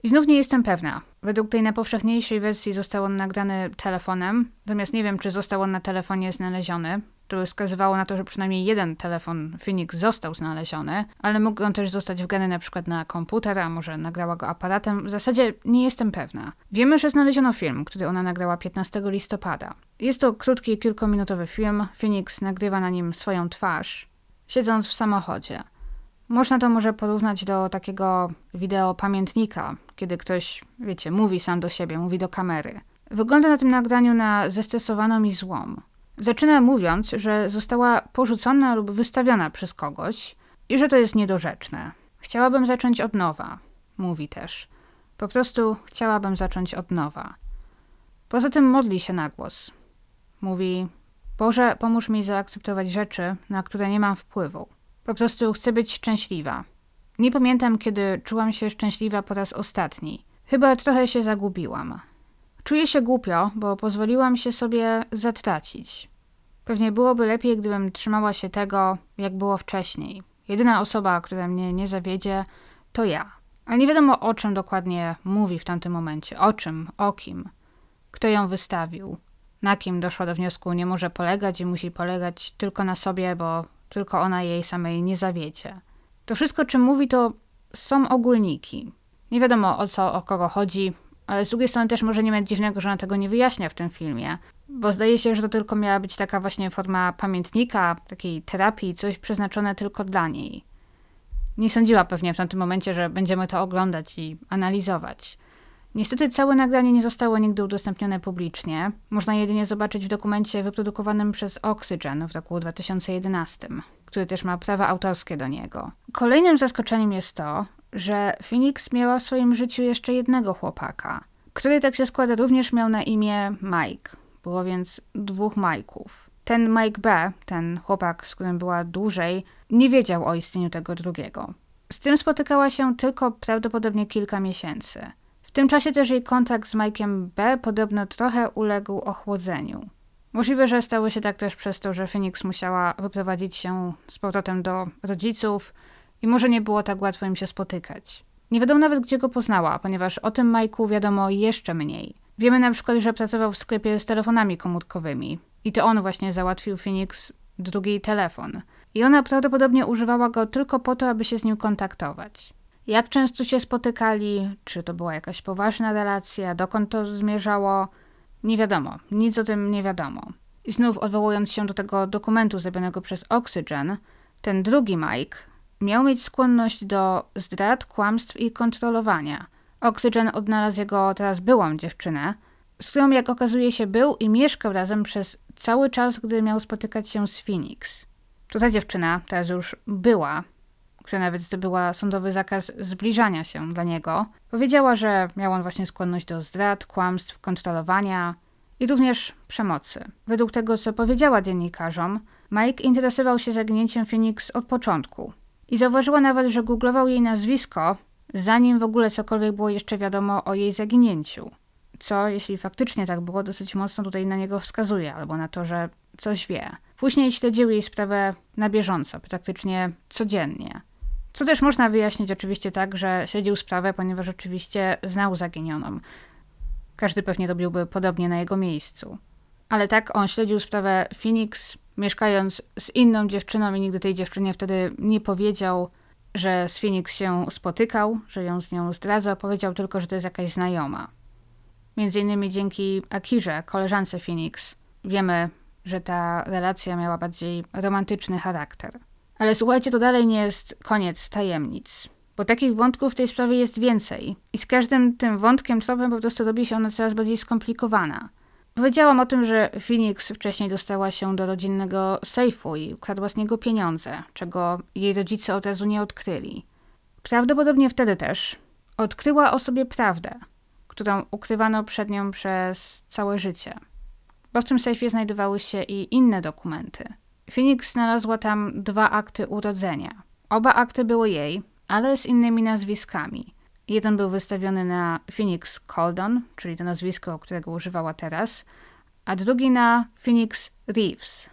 I znów nie jestem pewna. Według tej najpowszechniejszej wersji został on nagrany telefonem, natomiast nie wiem, czy został on na telefonie znaleziony które wskazywało na to, że przynajmniej jeden telefon Phoenix został znaleziony, ale mógł on też zostać wgrany na przykład na komputer, a może nagrała go aparatem. W zasadzie nie jestem pewna. Wiemy, że znaleziono film, który ona nagrała 15 listopada. Jest to krótki, kilkuminutowy film. Phoenix nagrywa na nim swoją twarz, siedząc w samochodzie. Można to może porównać do takiego wideo pamiętnika, kiedy ktoś, wiecie, mówi sam do siebie, mówi do kamery. Wygląda na tym nagraniu na zestresowaną i złą. Zaczyna mówiąc, że została porzucona lub wystawiona przez kogoś i że to jest niedorzeczne. Chciałabym zacząć od nowa, mówi też. Po prostu chciałabym zacząć od nowa. Poza tym modli się na głos. Mówi: Boże, pomóż mi zaakceptować rzeczy, na które nie mam wpływu. Po prostu chcę być szczęśliwa. Nie pamiętam, kiedy czułam się szczęśliwa po raz ostatni. Chyba trochę się zagubiłam. Czuję się głupio, bo pozwoliłam się sobie zatracić. Pewnie byłoby lepiej, gdybym trzymała się tego, jak było wcześniej. Jedyna osoba, która mnie nie zawiedzie, to ja. Ale nie wiadomo o czym dokładnie mówi w tamtym momencie. O czym, o kim. Kto ją wystawił. Na kim doszła do wniosku nie może polegać i musi polegać tylko na sobie, bo tylko ona jej samej nie zawiedzie. To wszystko, czym mówi, to są ogólniki. Nie wiadomo o co, o kogo chodzi, ale z drugiej strony też może nie mieć dziwnego, że ona tego nie wyjaśnia w tym filmie, bo zdaje się, że to tylko miała być taka właśnie forma pamiętnika, takiej terapii, coś przeznaczone tylko dla niej. Nie sądziła pewnie w tamtym momencie, że będziemy to oglądać i analizować. Niestety całe nagranie nie zostało nigdy udostępnione publicznie. Można jedynie zobaczyć w dokumencie wyprodukowanym przez Oxygen w roku 2011, który też ma prawa autorskie do niego. Kolejnym zaskoczeniem jest to, że Phoenix miała w swoim życiu jeszcze jednego chłopaka, który tak się składa również miał na imię Mike. Było więc dwóch Mike'ów. Ten Mike B, ten chłopak, z którym była dłużej, nie wiedział o istnieniu tego drugiego. Z tym spotykała się tylko prawdopodobnie kilka miesięcy. W tym czasie też jej kontakt z Mike'em B podobno trochę uległ ochłodzeniu. Możliwe, że stało się tak też przez to, że Phoenix musiała wyprowadzić się z powrotem do rodziców, i może nie było tak łatwo im się spotykać. Nie wiadomo nawet, gdzie go poznała, ponieważ o tym Majku wiadomo jeszcze mniej. Wiemy na przykład, że pracował w sklepie z telefonami komórkowymi i to on właśnie załatwił Phoenix drugi telefon. I ona prawdopodobnie używała go tylko po to, aby się z nim kontaktować. Jak często się spotykali, czy to była jakaś poważna relacja, dokąd to zmierzało, nie wiadomo, nic o tym nie wiadomo. I znów odwołując się do tego dokumentu zrobionego przez Oxygen, ten drugi Mike Miał mieć skłonność do zdrad, kłamstw i kontrolowania. Oxygen odnalazł jego teraz byłą dziewczynę, z którą jak okazuje się był i mieszkał razem przez cały czas, gdy miał spotykać się z Phoenix. To ta dziewczyna teraz już była, która nawet zdobyła sądowy zakaz zbliżania się dla niego, powiedziała, że miał on właśnie skłonność do zdrad, kłamstw, kontrolowania i również przemocy. Według tego, co powiedziała dziennikarzom, Mike interesował się zaginięciem Phoenix od początku. I zauważyła nawet, że googlował jej nazwisko, zanim w ogóle cokolwiek było jeszcze wiadomo o jej zaginięciu. Co, jeśli faktycznie tak było, dosyć mocno tutaj na niego wskazuje, albo na to, że coś wie. Później śledził jej sprawę na bieżąco, praktycznie codziennie. Co też można wyjaśnić oczywiście tak, że śledził sprawę, ponieważ oczywiście znał zaginioną. Każdy pewnie robiłby podobnie na jego miejscu. Ale tak, on śledził sprawę Phoenix mieszkając z inną dziewczyną i nigdy tej dziewczynie wtedy nie powiedział. że z Phoenix się spotykał, że ją z nią zdradza, powiedział tylko, że to jest jakaś znajoma. Między innymi dzięki Akirze, koleżance Phoenix, wiemy, że ta relacja miała bardziej romantyczny charakter. Ale słuchajcie, to dalej nie jest koniec tajemnic. Bo takich wątków w tej sprawie jest więcej. I z każdym tym wątkiem, tropem po prostu robi się ona coraz bardziej skomplikowana. Powiedziałam o tym, że Phoenix wcześniej dostała się do rodzinnego sejfu i ukradła z niego pieniądze, czego jej rodzice od razu nie odkryli. Prawdopodobnie wtedy też odkryła o sobie prawdę, którą ukrywano przed nią przez całe życie. Bo w tym sejfie znajdowały się i inne dokumenty. Phoenix znalazła tam dwa akty urodzenia. Oba akty były jej, ale z innymi nazwiskami. Jeden był wystawiony na Phoenix Coldon, czyli to nazwisko, którego używała teraz, a drugi na Phoenix Reeves.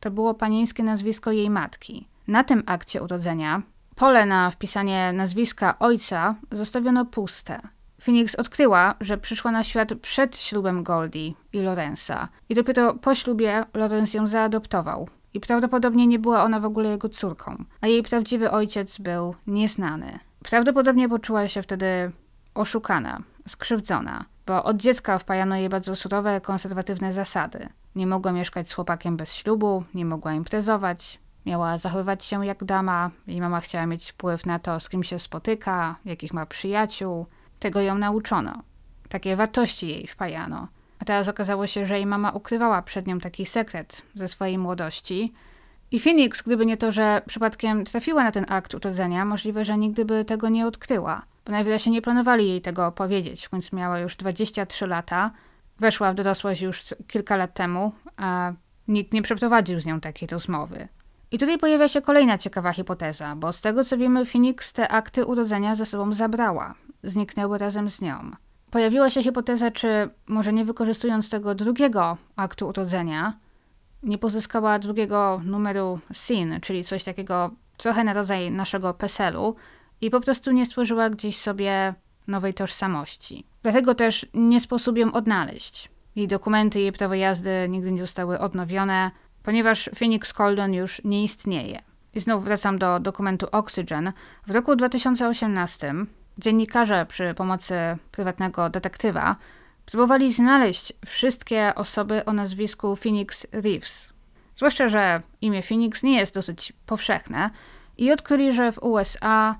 To było panieńskie nazwisko jej matki. Na tym akcie urodzenia pole na wpisanie nazwiska ojca zostawiono puste. Phoenix odkryła, że przyszła na świat przed ślubem Goldie i Lorenza i dopiero po ślubie Lorenz ją zaadoptował. I prawdopodobnie nie była ona w ogóle jego córką, a jej prawdziwy ojciec był nieznany. Prawdopodobnie poczuła się wtedy oszukana, skrzywdzona, bo od dziecka wpajano jej bardzo surowe, konserwatywne zasady. Nie mogła mieszkać z chłopakiem bez ślubu, nie mogła imprezować, miała zachowywać się jak dama. Jej mama chciała mieć wpływ na to, z kim się spotyka, jakich ma przyjaciół. Tego ją nauczono. Takie wartości jej wpajano. A teraz okazało się, że jej mama ukrywała przed nią taki sekret ze swojej młodości, i Phoenix, gdyby nie to, że przypadkiem trafiła na ten akt urodzenia, możliwe, że nigdy by tego nie odkryła. Bo najwyraźniej nie planowali jej tego powiedzieć. W końcu miała już 23 lata, weszła w dorosłość już kilka lat temu, a nikt nie przeprowadził z nią takiej rozmowy. I tutaj pojawia się kolejna ciekawa hipoteza, bo z tego co wiemy, Phoenix te akty urodzenia ze sobą zabrała. Zniknęły razem z nią. Pojawiła się hipoteza, czy może nie wykorzystując tego drugiego aktu urodzenia, nie pozyskała drugiego numeru SIN, czyli coś takiego trochę na rodzaj naszego PESEL-u i po prostu nie stworzyła gdzieś sobie nowej tożsamości. Dlatego też nie sposób ją odnaleźć. Jej dokumenty, jej prawo jazdy nigdy nie zostały odnowione, ponieważ Phoenix Coldon już nie istnieje. I znów wracam do dokumentu Oxygen. W roku 2018 dziennikarze przy pomocy prywatnego detektywa Próbowali znaleźć wszystkie osoby o nazwisku Phoenix Reeves. Zwłaszcza, że imię Phoenix nie jest dosyć powszechne i odkryli, że w USA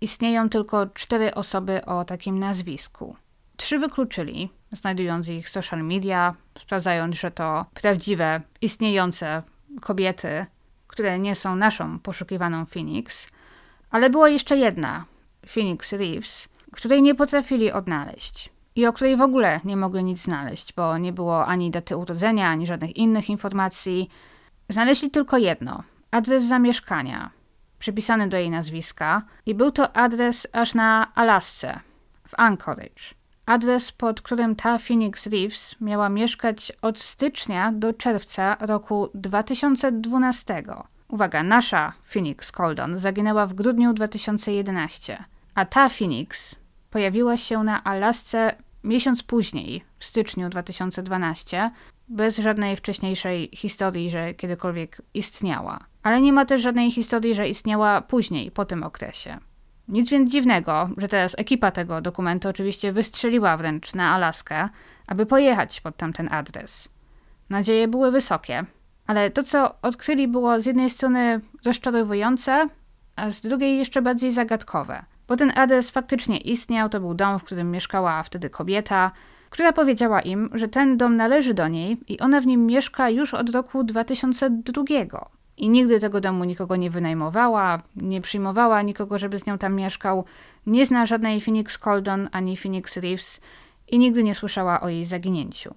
istnieją tylko cztery osoby o takim nazwisku. Trzy wykluczyli, znajdując ich social media, sprawdzając, że to prawdziwe, istniejące kobiety, które nie są naszą poszukiwaną Phoenix, ale była jeszcze jedna, Phoenix Reeves, której nie potrafili odnaleźć i o której w ogóle nie mogli nic znaleźć, bo nie było ani daty urodzenia, ani żadnych innych informacji. Znaleźli tylko jedno adres zamieszkania, przypisany do jej nazwiska, i był to adres aż na Alasce, w Anchorage. Adres, pod którym ta Phoenix Reeves miała mieszkać od stycznia do czerwca roku 2012. Uwaga, nasza Phoenix Coldon zaginęła w grudniu 2011, a ta Phoenix pojawiła się na Alasce miesiąc później, w styczniu 2012, bez żadnej wcześniejszej historii, że kiedykolwiek istniała. Ale nie ma też żadnej historii, że istniała później, po tym okresie. Nic więc dziwnego, że teraz ekipa tego dokumentu oczywiście wystrzeliła wręcz na Alaskę, aby pojechać pod tamten adres. Nadzieje były wysokie, ale to, co odkryli, było z jednej strony rozczarowujące, a z drugiej jeszcze bardziej zagadkowe – bo ten adres faktycznie istniał, to był dom, w którym mieszkała wtedy kobieta, która powiedziała im, że ten dom należy do niej i ona w nim mieszka już od roku 2002. I nigdy tego domu nikogo nie wynajmowała, nie przyjmowała nikogo, żeby z nią tam mieszkał, nie zna żadnej Phoenix Coldon ani Phoenix Reeves i nigdy nie słyszała o jej zaginięciu.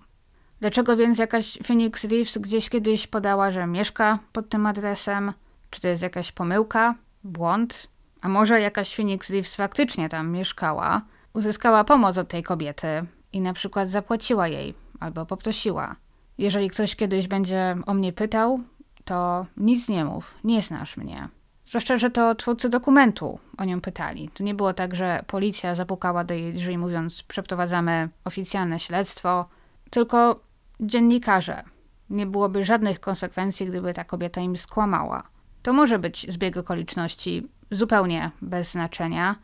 Dlaczego więc jakaś Phoenix Reeves gdzieś kiedyś podała, że mieszka pod tym adresem? Czy to jest jakaś pomyłka, błąd? A może jakaś Phoenix Reeves faktycznie tam mieszkała, uzyskała pomoc od tej kobiety i na przykład zapłaciła jej albo poprosiła. Jeżeli ktoś kiedyś będzie o mnie pytał, to nic nie mów, nie znasz mnie. Zwłaszcza, że to twórcy dokumentu o nią pytali. To nie było tak, że policja zapukała do jej drzwi mówiąc przeprowadzamy oficjalne śledztwo, tylko dziennikarze. Nie byłoby żadnych konsekwencji, gdyby ta kobieta im skłamała. To może być zbieg okoliczności, zupełnie bez znaczenia.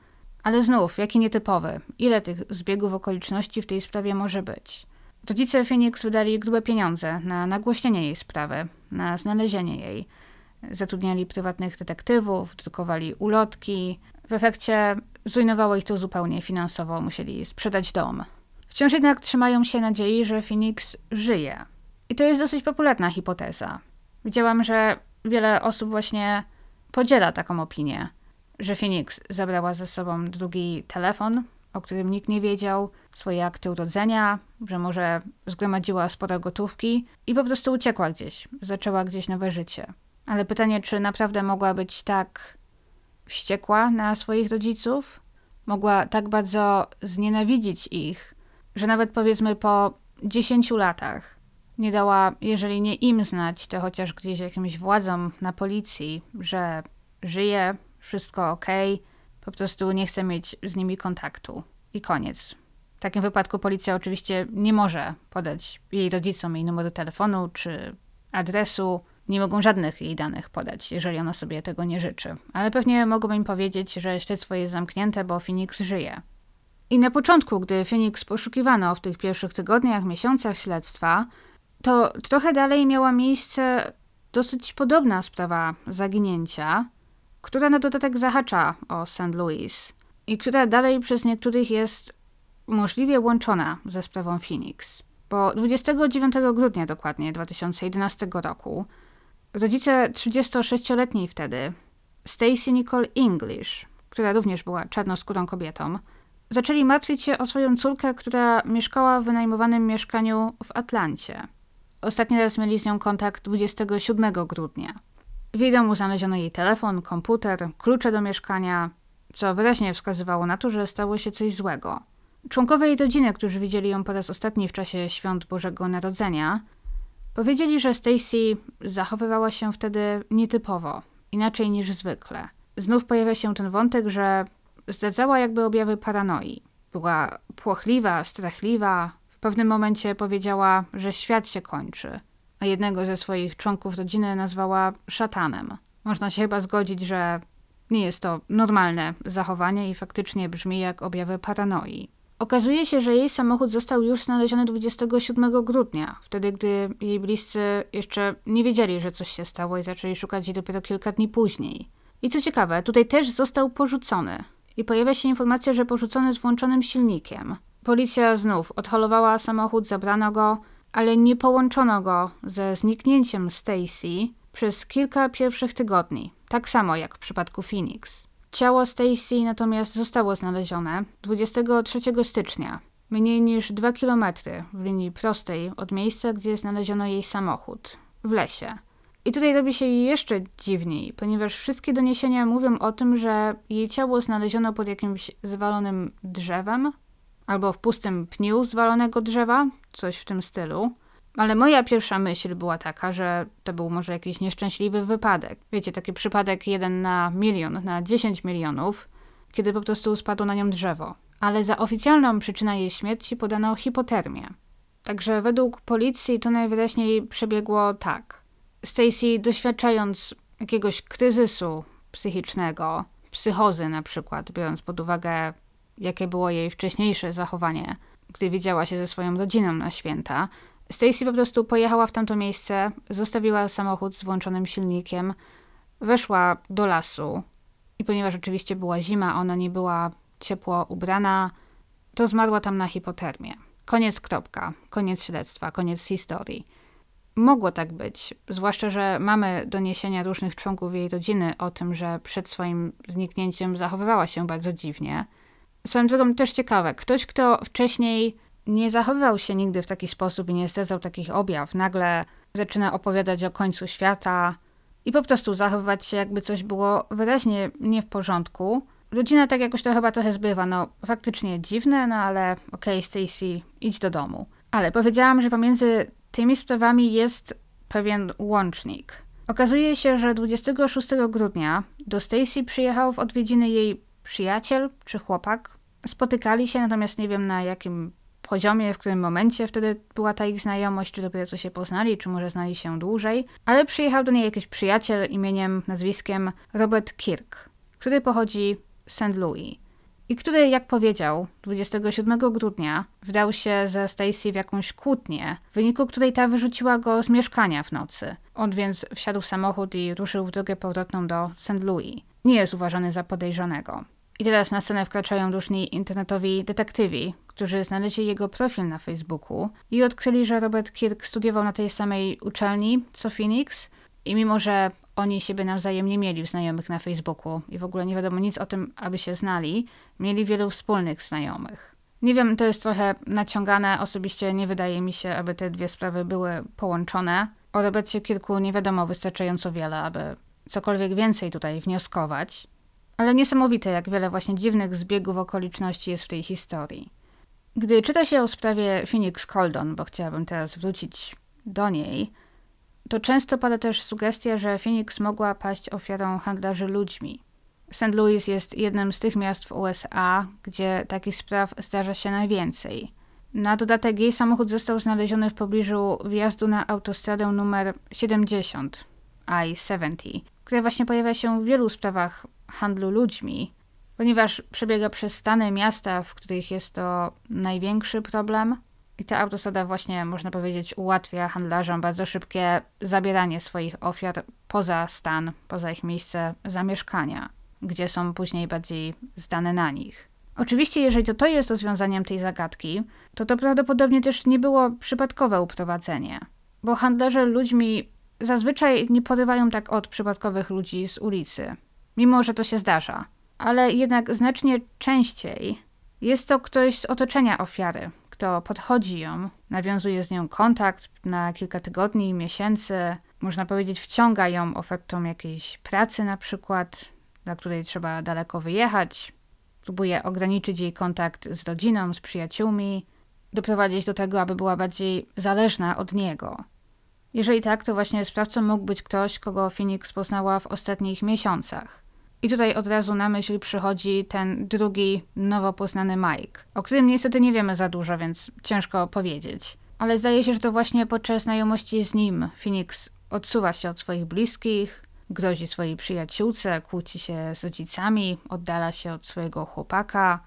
Ale znów, jaki nietypowy. Ile tych zbiegów okoliczności w tej sprawie może być? Rodzice Phoenix wydali grube pieniądze na nagłośnienie jej sprawy, na znalezienie jej. Zatrudniali prywatnych detektywów, drukowali ulotki. W efekcie zrujnowało ich to zupełnie finansowo, musieli sprzedać dom. Wciąż jednak trzymają się nadziei, że Phoenix żyje. I to jest dosyć popularna hipoteza. Widziałam, że wiele osób właśnie podziela taką opinię, że Phoenix zabrała ze sobą drugi telefon, o którym nikt nie wiedział, swoje akty urodzenia, że może zgromadziła sporo gotówki i po prostu uciekła gdzieś, zaczęła gdzieś nowe życie. Ale pytanie, czy naprawdę mogła być tak wściekła na swoich rodziców? Mogła tak bardzo znienawidzić ich, że nawet powiedzmy po 10 latach nie dała, jeżeli nie im znać, to chociaż gdzieś jakimś władzom na policji, że żyje, wszystko ok, po prostu nie chce mieć z nimi kontaktu. I koniec. W takim wypadku policja oczywiście nie może podać jej rodzicom jej numeru telefonu czy adresu. Nie mogą żadnych jej danych podać, jeżeli ona sobie tego nie życzy. Ale pewnie mogą im powiedzieć, że śledztwo jest zamknięte, bo Phoenix żyje. I na początku, gdy Phoenix poszukiwano w tych pierwszych tygodniach, miesiącach śledztwa, to trochę dalej miała miejsce dosyć podobna sprawa zaginięcia, która na dodatek zahacza o St. Louis i która dalej przez niektórych jest możliwie łączona ze sprawą Phoenix. Bo 29 grudnia dokładnie 2011 roku rodzice 36-letniej wtedy, Stacy Nicole English, która również była czarnoskórą kobietą, zaczęli martwić się o swoją córkę, która mieszkała w wynajmowanym mieszkaniu w Atlancie. Ostatni raz mieli z nią kontakt 27 grudnia. W jej domu znaleziono jej telefon, komputer, klucze do mieszkania, co wyraźnie wskazywało na to, że stało się coś złego. Członkowie jej rodziny, którzy widzieli ją po raz ostatni w czasie świąt Bożego Narodzenia, powiedzieli, że Stacy zachowywała się wtedy nietypowo, inaczej niż zwykle. Znów pojawia się ten wątek, że zdradzała jakby objawy paranoi. Była płochliwa, strachliwa, pewnym momencie powiedziała, że świat się kończy, a jednego ze swoich członków rodziny nazwała szatanem. Można się chyba zgodzić, że nie jest to normalne zachowanie i faktycznie brzmi jak objawy paranoi. Okazuje się, że jej samochód został już znaleziony 27 grudnia, wtedy gdy jej bliscy jeszcze nie wiedzieli, że coś się stało i zaczęli szukać jej dopiero kilka dni później. I co ciekawe, tutaj też został porzucony. I pojawia się informacja, że porzucony z włączonym silnikiem. Policja znów odholowała samochód, zabrano go, ale nie połączono go ze zniknięciem Stacy przez kilka pierwszych tygodni, tak samo jak w przypadku Phoenix. Ciało Stacy natomiast zostało znalezione 23 stycznia, mniej niż 2 km w linii prostej od miejsca, gdzie znaleziono jej samochód, w lesie. I tutaj robi się jeszcze dziwniej, ponieważ wszystkie doniesienia mówią o tym, że jej ciało znaleziono pod jakimś zwalonym drzewem, albo w pustym pniu zwalonego drzewa, coś w tym stylu. Ale moja pierwsza myśl była taka, że to był może jakiś nieszczęśliwy wypadek. Wiecie, taki przypadek jeden na milion, na 10 milionów, kiedy po prostu spadło na nią drzewo. Ale za oficjalną przyczynę jej śmierci podano hipotermię. Także według policji to najwyraźniej przebiegło tak. Stacy, doświadczając jakiegoś kryzysu psychicznego, psychozy na przykład, biorąc pod uwagę jakie było jej wcześniejsze zachowanie, gdy widziała się ze swoją rodziną na święta. Stacy po prostu pojechała w tamto miejsce, zostawiła samochód z włączonym silnikiem, weszła do lasu i ponieważ oczywiście była zima, ona nie była ciepło ubrana, to zmarła tam na hipotermię. Koniec kropka, koniec śledztwa, koniec historii. Mogło tak być, zwłaszcza, że mamy doniesienia różnych członków jej rodziny o tym, że przed swoim zniknięciem zachowywała się bardzo dziwnie. Swoją drogą też ciekawe, ktoś, kto wcześniej nie zachowywał się nigdy w taki sposób i nie zdradzał takich objaw, nagle zaczyna opowiadać o końcu świata i po prostu zachowywać się, jakby coś było wyraźnie nie w porządku. Rodzina tak jakoś to chyba trochę zbywa, no faktycznie dziwne, no ale okej, okay, Stacy, idź do domu. Ale powiedziałam, że pomiędzy tymi sprawami jest pewien łącznik. Okazuje się, że 26 grudnia do Stacy przyjechał w odwiedziny jej przyjaciel czy chłopak, spotykali się, natomiast nie wiem na jakim poziomie, w którym momencie wtedy była ta ich znajomość, czy dopiero co się poznali, czy może znali się dłużej, ale przyjechał do niej jakiś przyjaciel imieniem, nazwiskiem Robert Kirk. który pochodzi z St. Louis i który, jak powiedział, 27 grudnia wdał się ze Stacy w jakąś kłótnię, w wyniku której ta wyrzuciła go z mieszkania w nocy. On więc wsiadł w samochód i ruszył w drogę powrotną do St. Louis. Nie jest uważany za podejrzanego. I teraz na scenę wkraczają różni internetowi detektywi, którzy znaleźli jego profil na Facebooku i odkryli, że Robert Kirk studiował na tej samej uczelni co Phoenix i mimo, że oni siebie nawzajem nie mieli znajomych na Facebooku i w ogóle nie wiadomo nic o tym, aby się znali, mieli wielu wspólnych znajomych. Nie wiem, to jest trochę naciągane. Osobiście nie wydaje mi się, aby te dwie sprawy były połączone. O Robercie Kirku nie wiadomo wystarczająco wiele, aby cokolwiek więcej tutaj wnioskować. Ale niesamowite, jak wiele właśnie dziwnych zbiegów okoliczności jest w tej historii. Gdy czyta się o sprawie Phoenix Coldon, bo chciałabym teraz wrócić do niej, to często pada też sugestia, że Phoenix mogła paść ofiarą handlarzy ludźmi. St. Louis jest jednym z tych miast w USA, gdzie takich spraw zdarza się najwięcej. Na dodatek jej samochód został znaleziony w pobliżu wjazdu na autostradę numer 70, I-70, która właśnie pojawia się w wielu sprawach handlu ludźmi, ponieważ przebiega przez stany miasta, w których jest to największy problem. I ta autostrada właśnie, można powiedzieć, ułatwia handlarzom bardzo szybkie zabieranie swoich ofiar poza stan, poza ich miejsce zamieszkania, gdzie są później bardziej zdane na nich. Oczywiście, jeżeli to, to jest rozwiązaniem tej zagadki, to to prawdopodobnie też nie było przypadkowe uprowadzenie, bo handlarze ludźmi zazwyczaj nie porywają tak od przypadkowych ludzi z ulicy, mimo że to się zdarza. Ale jednak znacznie częściej jest to ktoś z otoczenia ofiary, kto podchodzi ją, nawiązuje z nią kontakt na kilka tygodni, miesięcy, można powiedzieć, wciąga ją ofertą jakiejś pracy, na przykład, dla której trzeba daleko wyjechać, próbuje ograniczyć jej kontakt z rodziną, z przyjaciółmi, doprowadzić do tego, aby była bardziej zależna od niego. Jeżeli tak, to właśnie sprawcą mógł być ktoś, kogo Phoenix poznała w ostatnich miesiącach. I tutaj od razu na myśl przychodzi ten drugi, nowo poznany Mike, o którym niestety nie wiemy za dużo, więc ciężko powiedzieć. Ale zdaje się, że to właśnie podczas znajomości z nim Phoenix odsuwa się od swoich bliskich, grozi swojej przyjaciółce, kłóci się z rodzicami, oddala się od swojego chłopaka.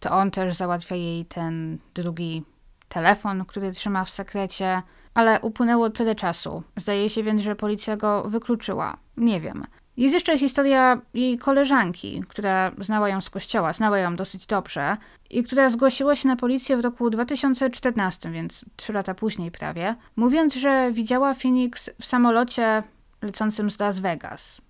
To on też załatwia jej ten drugi telefon, który trzyma w sekrecie, ale upłynęło tyle czasu. Zdaje się więc, że policja go wykluczyła. Nie wiem. Jest jeszcze historia jej koleżanki, która znała ją z kościoła, znała ją dosyć dobrze i która zgłosiła się na policję w roku 2014, więc trzy lata później prawie, mówiąc, że widziała Phoenix w samolocie lecącym z Las Vegas.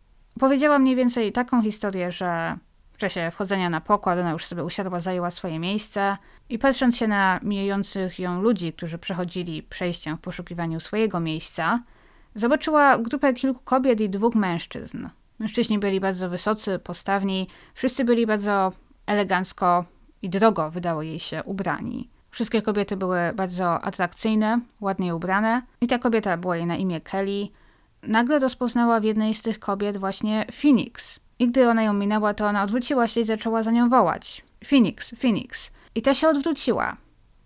Powiedziała mniej więcej taką historię, że w czasie wchodzenia na pokład ona już sobie usiadła, zajęła swoje miejsce i patrząc się na mijających ją ludzi, którzy przechodzili przejściem w poszukiwaniu swojego miejsca, Zobaczyła grupę kilku kobiet i dwóch mężczyzn. Mężczyźni byli bardzo wysocy, postawni, wszyscy byli bardzo elegancko i drogo, wydało jej się, ubrani. Wszystkie kobiety były bardzo atrakcyjne, ładnie ubrane i ta kobieta była jej na imię Kelly. Nagle rozpoznała w jednej z tych kobiet właśnie Phoenix. I gdy ona ją minęła, to ona odwróciła się i zaczęła za nią wołać. Phoenix, Phoenix. I ta się odwróciła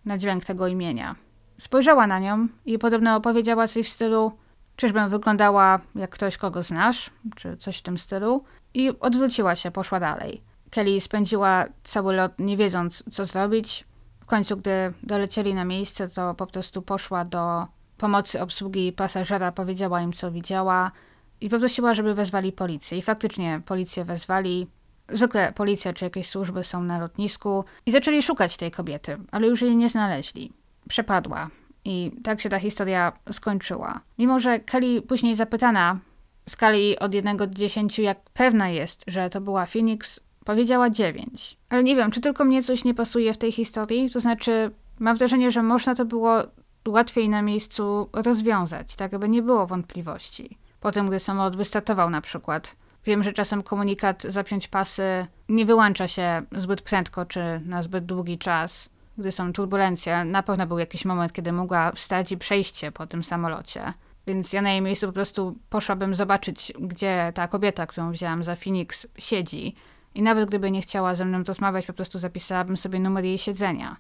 na dźwięk tego imienia. Spojrzała na nią i podobno opowiedziała coś w stylu Czyżbym wyglądała jak ktoś, kogo znasz, czy coś w tym stylu? I odwróciła się, poszła dalej. Kelly spędziła cały lot nie wiedząc, co zrobić. W końcu, gdy dolecieli na miejsce, to po prostu poszła do pomocy obsługi pasażera, powiedziała im, co widziała i poprosiła, żeby wezwali policję. I faktycznie policję wezwali. Zwykle policja czy jakieś służby są na lotnisku i zaczęli szukać tej kobiety, ale już jej nie znaleźli. Przepadła. I tak się ta historia skończyła. Mimo, że Kelly później zapytana w skali od 1 do 10, jak pewna jest, że to była Phoenix, powiedziała 9. Ale nie wiem, czy tylko mnie coś nie pasuje w tej historii, to znaczy mam wrażenie, że można to było łatwiej na miejscu rozwiązać, tak aby nie było wątpliwości. Potem, gdy samolot wystartował na przykład. Wiem, że czasem komunikat zapiąć pasy nie wyłącza się zbyt prędko czy na zbyt długi czas gdy są turbulencje. Na pewno był jakiś moment, kiedy mogła wstać i przejść się po tym samolocie. Więc ja na jej miejscu po prostu poszłabym zobaczyć, gdzie ta kobieta, którą wzięłam za Phoenix, siedzi. I nawet gdyby nie chciała ze mną rozmawiać, po prostu zapisałabym sobie numer jej siedzenia.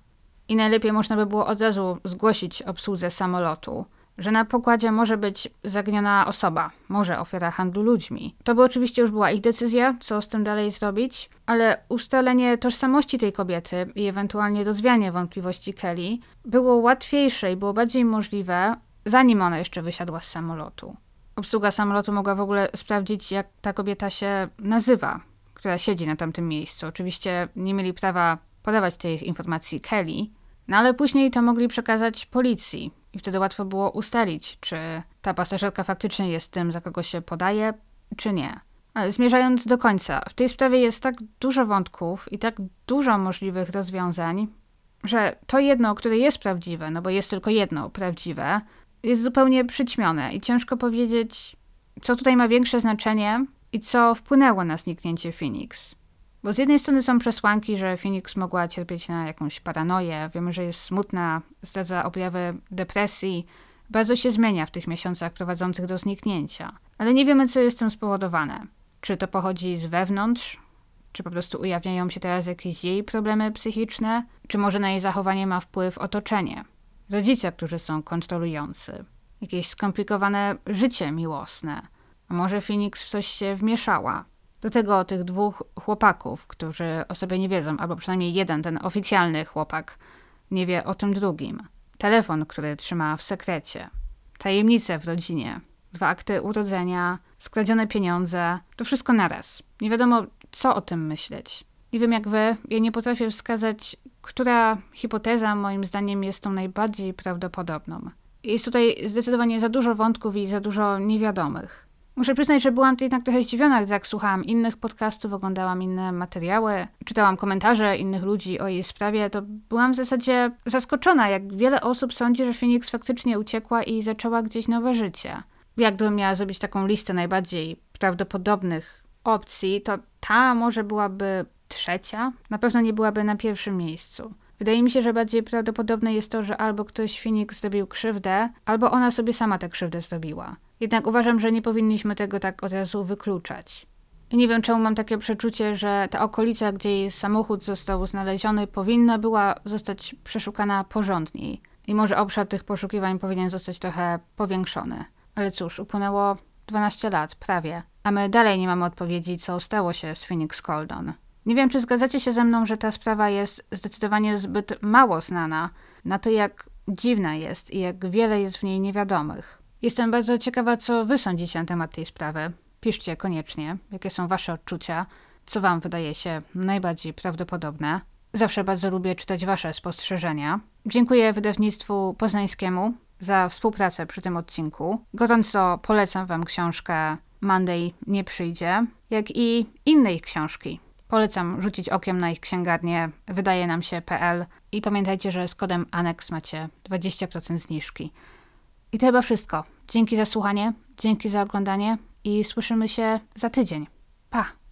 I najlepiej można by było od razu zgłosić obsłudze samolotu. Że na pokładzie może być zaginiona osoba, może ofiara handlu ludźmi. To by oczywiście już była ich decyzja, co z tym dalej zrobić, ale ustalenie tożsamości tej kobiety i ewentualnie rozwianie wątpliwości Kelly było łatwiejsze i było bardziej możliwe, zanim ona jeszcze wysiadła z samolotu. Obsługa samolotu mogła w ogóle sprawdzić, jak ta kobieta się nazywa, która siedzi na tamtym miejscu. Oczywiście nie mieli prawa podawać tych informacji Kelly, no ale później to mogli przekazać policji i wtedy łatwo było ustalić, czy ta pasażerka faktycznie jest tym, za kogo się podaje, czy nie. Ale zmierzając do końca, w tej sprawie jest tak dużo wątków i tak dużo możliwych rozwiązań, że to jedno, które jest prawdziwe, no bo jest tylko jedno prawdziwe, jest zupełnie przyćmione i ciężko powiedzieć, co tutaj ma większe znaczenie i co wpłynęło na zniknięcie Phoenix. Bo z jednej strony są przesłanki, że Phoenix mogła cierpieć na jakąś paranoję, wiemy, że jest smutna, zdradza objawy depresji, bardzo się zmienia w tych miesiącach prowadzących do zniknięcia. Ale nie wiemy, co jest tym spowodowane. Czy to pochodzi z wewnątrz, czy po prostu ujawniają się teraz jakieś jej problemy psychiczne, czy może na jej zachowanie ma wpływ otoczenie, rodzice, którzy są kontrolujący, jakieś skomplikowane życie miłosne. A może Phoenix w coś się wmieszała, do tego tych dwóch chłopaków, którzy o sobie nie wiedzą, albo przynajmniej jeden, ten oficjalny chłopak, nie wie o tym drugim. Telefon, który trzyma w sekrecie. Tajemnice w rodzinie. Dwa akty urodzenia, skradzione pieniądze. To wszystko naraz. Nie wiadomo, co o tym myśleć. Nie wiem jak wy, ja nie potrafię wskazać, która hipoteza moim zdaniem jest tą najbardziej prawdopodobną. Jest tutaj zdecydowanie za dużo wątków i za dużo niewiadomych. Muszę przyznać, że byłam jednak trochę zdziwiona, gdy tak słuchałam innych podcastów, oglądałam inne materiały, czytałam komentarze innych ludzi o jej sprawie, to byłam w zasadzie zaskoczona, jak wiele osób sądzi, że Phoenix faktycznie uciekła i zaczęła gdzieś nowe życie. Jakbym miała zrobić taką listę najbardziej prawdopodobnych opcji, to ta może byłaby trzecia, na pewno nie byłaby na pierwszym miejscu. Wydaje mi się, że bardziej prawdopodobne jest to, że albo ktoś Phoenix zrobił krzywdę, albo ona sobie sama tę krzywdę zrobiła. Jednak uważam, że nie powinniśmy tego tak od razu wykluczać. I nie wiem, czemu mam takie przeczucie, że ta okolica, gdzie jej samochód został znaleziony, powinna była zostać przeszukana porządniej. I może obszar tych poszukiwań powinien zostać trochę powiększony. Ale cóż, upłynęło 12 lat, prawie. A my dalej nie mamy odpowiedzi, co stało się z Phoenix Coldon. Nie wiem, czy zgadzacie się ze mną, że ta sprawa jest zdecydowanie zbyt mało znana na to, jak dziwna jest i jak wiele jest w niej niewiadomych. Jestem bardzo ciekawa, co wy sądzicie na temat tej sprawy. Piszcie koniecznie, jakie są wasze odczucia, co wam wydaje się najbardziej prawdopodobne. Zawsze bardzo lubię czytać wasze spostrzeżenia. Dziękuję wydawnictwu poznańskiemu za współpracę przy tym odcinku. Gorąco polecam wam książkę Monday nie przyjdzie, jak i innej książki. Polecam rzucić okiem na ich księgarnię wydaje nam się.pl i pamiętajcie, że z kodem ANEX macie 20% zniżki. I to chyba wszystko. Dzięki za słuchanie, dzięki za oglądanie i słyszymy się za tydzień. Pa!